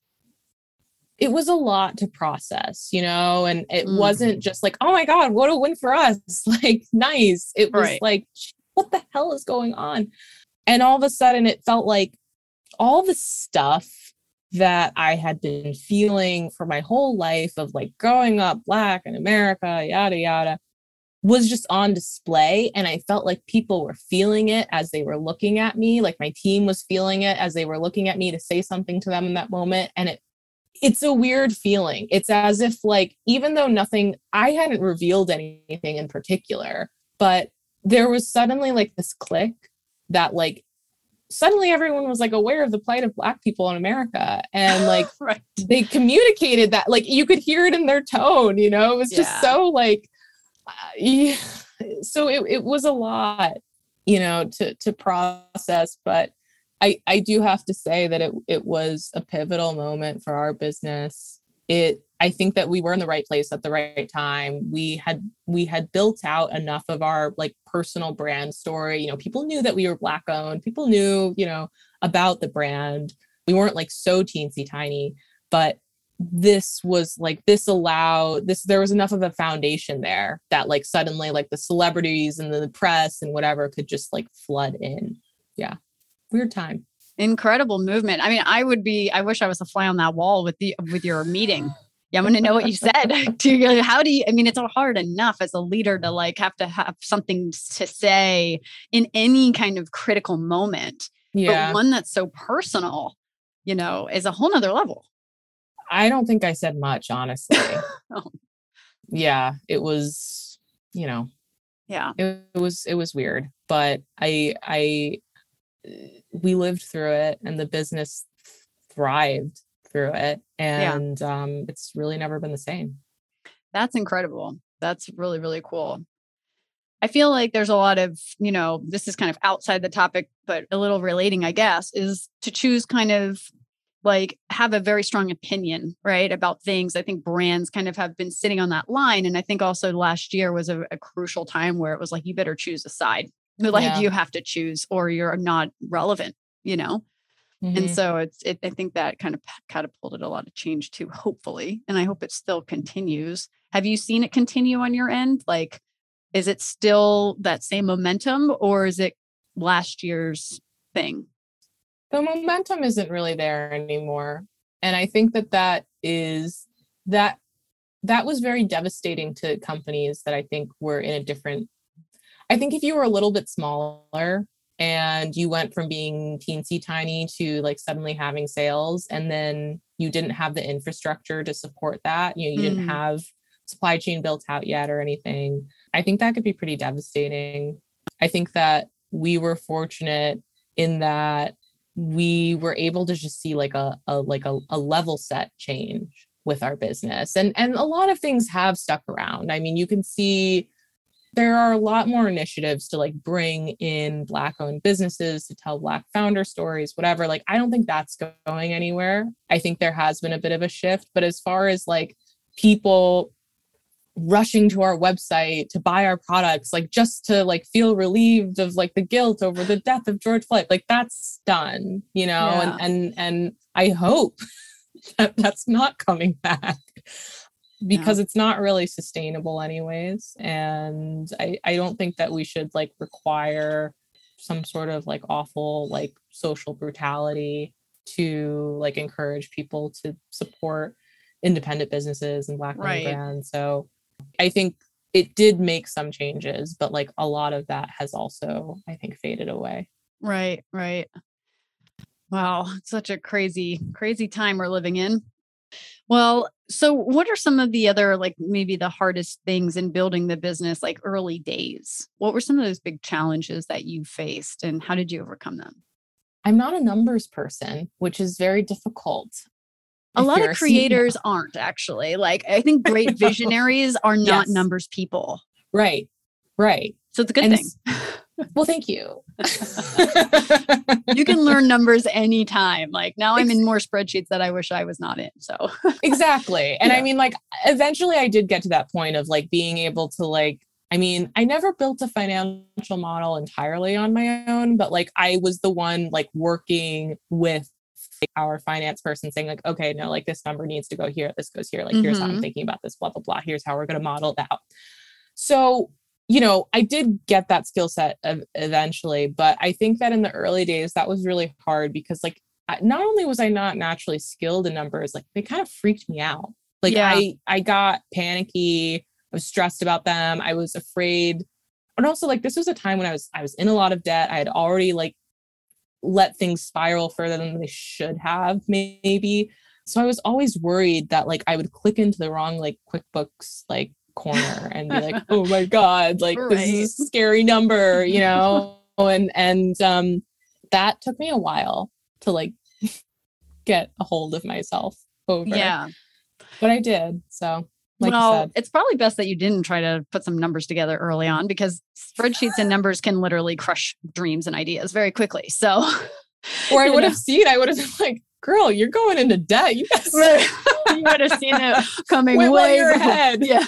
it was a lot to process you know and it mm. wasn't just like oh my god what a win for us. Like nice. It was right. like what the hell is going on? And all of a sudden it felt like all the stuff that I had been feeling for my whole life of like growing up black in America, yada, yada, was just on display. And I felt like people were feeling it as they were looking at me. Like my team was feeling it as they were looking at me to say something to them in that moment. And it, it's a weird feeling. It's as if, like, even though nothing, I hadn't revealed anything in particular, but there was suddenly like this click that, like, suddenly everyone was like aware of the plight of black people in america and like right. they communicated that like you could hear it in their tone you know it was just so like uh, yeah. so it, it was a lot you know to to process but i i do have to say that it it was a pivotal moment for our business it I think that we were in the right place at the right time. We had we had built out enough of our like personal brand story. You know, people knew that we were black owned. People knew, you know, about the brand. We weren't like so teensy tiny, but this was like this allowed this there was enough of a foundation there that like suddenly like the celebrities and the press and whatever could just like flood in. Yeah. Weird time incredible movement. I mean, I would be, I wish I was a fly on that wall with the, with your meeting. Yeah, I want to know what you said. to how do you? I mean, it's hard enough as a leader to like have to have something to say in any kind of critical moment. Yeah, but one that's so personal, you know, is a whole nother level. I don't think I said much, honestly. oh. Yeah, it was, you know, yeah, it, it was it was weird, but I I we lived through it, and the business thrived through it and yeah. um, it's really never been the same. That's incredible. That's really really cool. I feel like there's a lot of you know this is kind of outside the topic but a little relating i guess is to choose kind of like have a very strong opinion right about things. I think brands kind of have been sitting on that line and i think also last year was a, a crucial time where it was like you better choose a side. Like yeah. you have to choose or you're not relevant you know Mm-hmm. And so it's, it, I think that kind of catapulted a lot of change too, hopefully. And I hope it still continues. Have you seen it continue on your end? Like, is it still that same momentum or is it last year's thing? The momentum isn't really there anymore. And I think that that is that that was very devastating to companies that I think were in a different I think if you were a little bit smaller and you went from being teensy tiny to like suddenly having sales and then you didn't have the infrastructure to support that. You know you mm. didn't have supply chain built out yet or anything. I think that could be pretty devastating. I think that we were fortunate in that we were able to just see like a, a like a, a level set change with our business. And and a lot of things have stuck around. I mean you can see there are a lot more initiatives to like bring in black owned businesses to tell black founder stories whatever like i don't think that's going anywhere i think there has been a bit of a shift but as far as like people rushing to our website to buy our products like just to like feel relieved of like the guilt over the death of george floyd like that's done you know yeah. and and and i hope that that's not coming back because yeah. it's not really sustainable anyways and I, I don't think that we should like require some sort of like awful like social brutality to like encourage people to support independent businesses and black right. brands so i think it did make some changes but like a lot of that has also i think faded away right right wow such a crazy crazy time we're living in well, so what are some of the other, like maybe the hardest things in building the business, like early days? What were some of those big challenges that you faced and how did you overcome them? I'm not a numbers person, which is very difficult. A lot of creators aren't actually. Like, I think great visionaries are not yes. numbers people. Right. Right. So it's a good and thing. Well, thank you. you can learn numbers anytime. Like now I'm in more spreadsheets that I wish I was not in. So exactly. And yeah. I mean, like eventually I did get to that point of like being able to like, I mean, I never built a financial model entirely on my own, but like I was the one like working with our finance person saying like, okay, no, like this number needs to go here. This goes here. Like, mm-hmm. here's how I'm mm-hmm. thinking about this, blah, blah, blah. Here's how we're going to model it out. So you know, I did get that skill set eventually, but I think that in the early days that was really hard because like not only was I not naturally skilled in numbers, like they kind of freaked me out. Like Yeah. I I got panicky. I was stressed about them. I was afraid. And also like this was a time when I was I was in a lot of debt. I had already like let things spiral further than they should have maybe. So I was always worried that like I would click into the wrong like QuickBooks like corner and be like, "Oh my god, like this is a scary number," you know? and and um that took me a while to like get a hold of myself over. Yeah. But I did. So like well, it's probably best that you didn't try to put some numbers together early on because spreadsheets and numbers can literally crush dreams and ideas very quickly. So, Or I would know. have seen, I would have been like, girl, you're going into debt. You guys you would have seen it coming way way ahead. Yeah.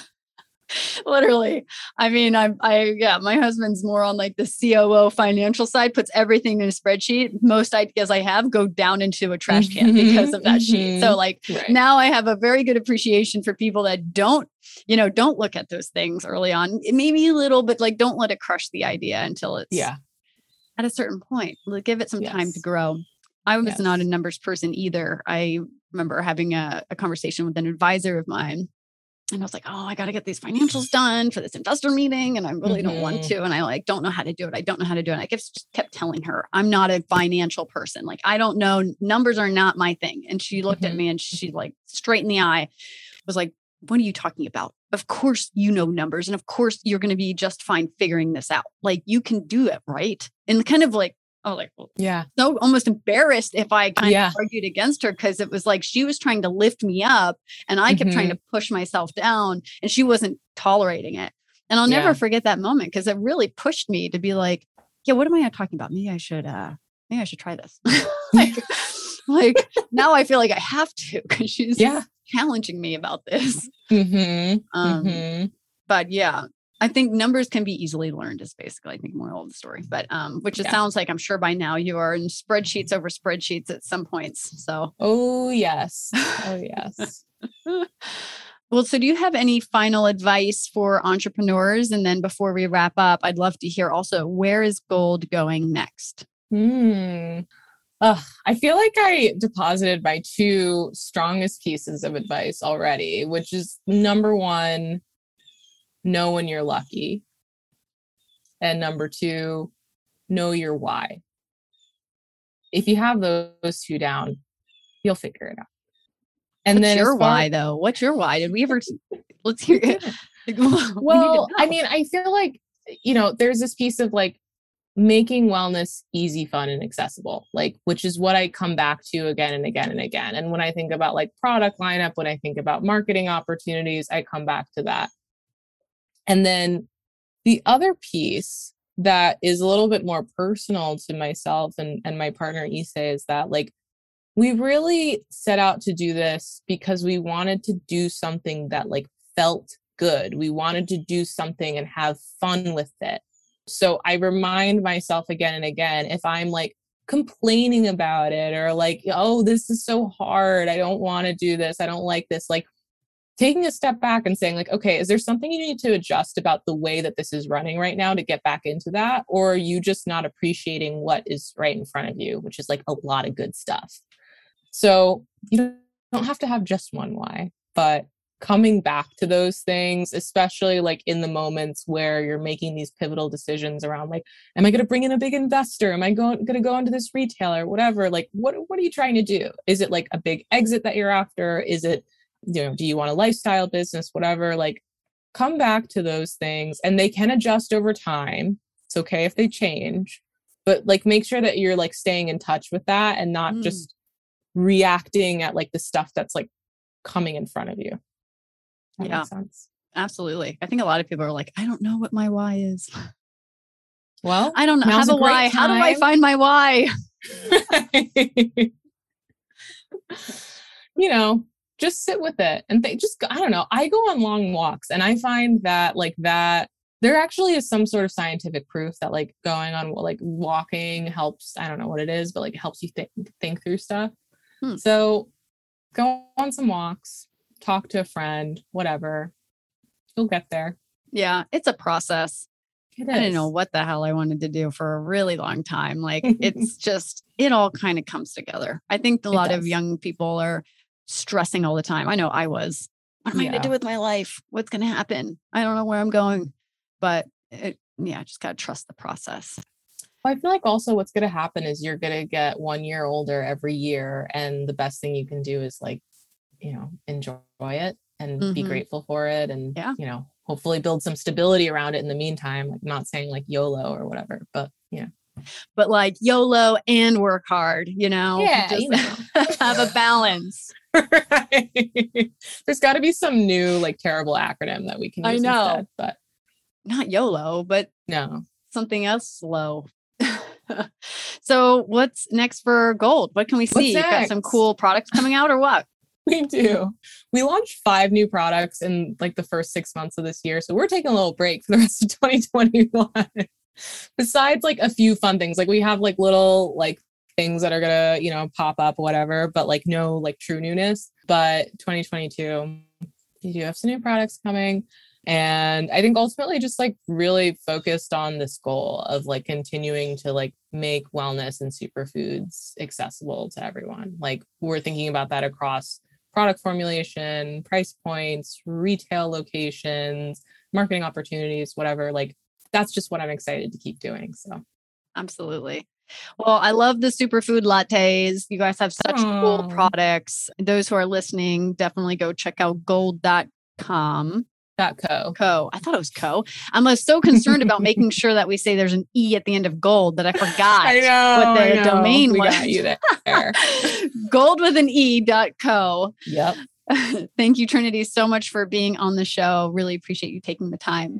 Literally. I mean, I'm I yeah, my husband's more on like the COO financial side, puts everything in a spreadsheet. Most ideas I have go down into a trash can mm-hmm, because of that sheet. So mm-hmm. like Right. now I have a very good appreciation for people that don't, you know, don't look at those things early on. Maybe a little, but like don't let it crush the idea until it's yeah. at a certain point. Give it some time to grow. I was not a numbers person either. I remember having a, a conversation with an advisor of mine. And I was like, oh, I got to get these financials done for this investor meeting. And I really don't want Mhm. to. And I like don't know how to do it. I don't know how to do it. I kept, just kept telling her, I'm not a financial person. Like, I don't know. Numbers are not my thing. And she looked at Mhm. me and she like straight in the eye was like, what are you talking about? Of course you know numbers. And of course you're going to be just fine figuring this out. Like you can do it, right? And kind of like, oh, like, well, Yeah. so almost embarrassed if I kind Yeah. of argued against her because it was like she was trying to lift me up and I kept trying Mhm. to push myself down and she wasn't tolerating it. And I'll never forget that moment because it really pushed me to be like, yeah, what am I talking about? Maybe I should uh maybe I should try this. like, like now I feel like I have to because she's Yeah. challenging me about this. Mm-hmm. Um mm-hmm. but yeah i think numbers can be easily learned is basically i think moral of the story but um which it Yeah. sounds like i'm sure by now you are in spreadsheets over spreadsheets at some points so Oh yes. Oh yes. well so do you have any final advice for entrepreneurs and then before we wrap up i'd love to hear also where is Golde going next Hmm. Ugh, I feel like I deposited my two strongest pieces of advice already, which is number one, know when you're lucky. And number two, know your why. If you have those two down, you'll figure it out. And what's then your why though what's your why did we ever let's hear it We well i mean i feel like you know there's this piece of like making wellness easy fun and accessible like which is what i come back to again and again and again and when i think about like product lineup when i think about marketing opportunities i come back to that and then the other piece that is a little bit more personal to myself and, and my partner Issey is that like we really set out to do this because we wanted to do something that like felt good. We wanted to do something and have fun with it. So I remind myself again and again if I'm like complaining about it or like, oh, this is so hard. I don't want to do this. I don't like this. Like taking a step back and saying, like, okay, is there something you need to adjust about the way that this is running right now to get back into that? Or are you just not appreciating what is right in front of you, which is like a lot of good stuff? So you don't have to have just one why, but coming back to those things, especially like in the moments where you're making these pivotal decisions around like, am I going to bring in a big investor? Am I going to go into this retailer? Whatever. Like, what what are you trying to do? Is it like a big exit that you're after? Is it you know, do you want a lifestyle business? Whatever. Like, come back to those things, and they can adjust over time. It's okay if they change, but like make sure that you're like staying in touch with that and not Mm. just reacting at like the stuff that's like coming in front of you. That Yeah. makes sense. absolutely i think a lot of people are like i don't know what my why is Well, i don't know have a a why how do i find my why you know, just sit with it and they just I don't know. I go on long walks and I find that like that there actually is some sort of scientific proof that like going on like walking helps I don't know what it is, but like it helps you think think through stuff. Hmm. So go on some walks, talk to a friend, whatever. You'll get there. Yeah, it's a process. I didn't know what the hell I wanted to do for a really long time. Like it's just, it all kind of comes together. I think a lot of young people are stressing all the time. I know I was. What am I going to do with my life? What's going to happen? I don't know where I'm going. But it, yeah, just got to trust the process. I feel like also what's going to happen is you're going to get one year older every year. And the best thing you can do is like, you know, enjoy it and mm-hmm. be grateful for it. And, yeah. you know, hopefully build some stability around it in the meantime. Like, not saying like YOLO or whatever, but yeah. But like YOLO and work hard, you know? Yeah. Just you have a balance. right. There's got to be some new like terrible acronym that we can use I know. Instead, but not YOLO, but no, something else slow. so what's next for Golde? What can we see? Got some cool products coming out or what? we do. We launched five new products in like the first six months of this year. So we're taking a little break for the rest of 2021. Besides like a few fun things, like we have like little like things that are gonna, you know, pop up, whatever, but like no like true newness. But 2022, you do have some new products coming. And I think ultimately just like really focused on this goal of like continuing to like make wellness and superfoods accessible to everyone. Like we're thinking about that across product formulation, price points, retail locations, marketing opportunities, whatever. Like that's just what I'm excited to keep doing. So absolutely. Well, I love the superfood lattes. You guys have such Aww. cool products. Those who are listening, definitely go check out golde.com. Dot co. Co. I thought it was co. I'm uh, so concerned about making sure that we say there's an e at the end of gold that I forgot I know, what the domain we was. Got you there. gold with an e dot co. Yep. Thank you, Trinity, so much for being on the show. Really appreciate you taking the time.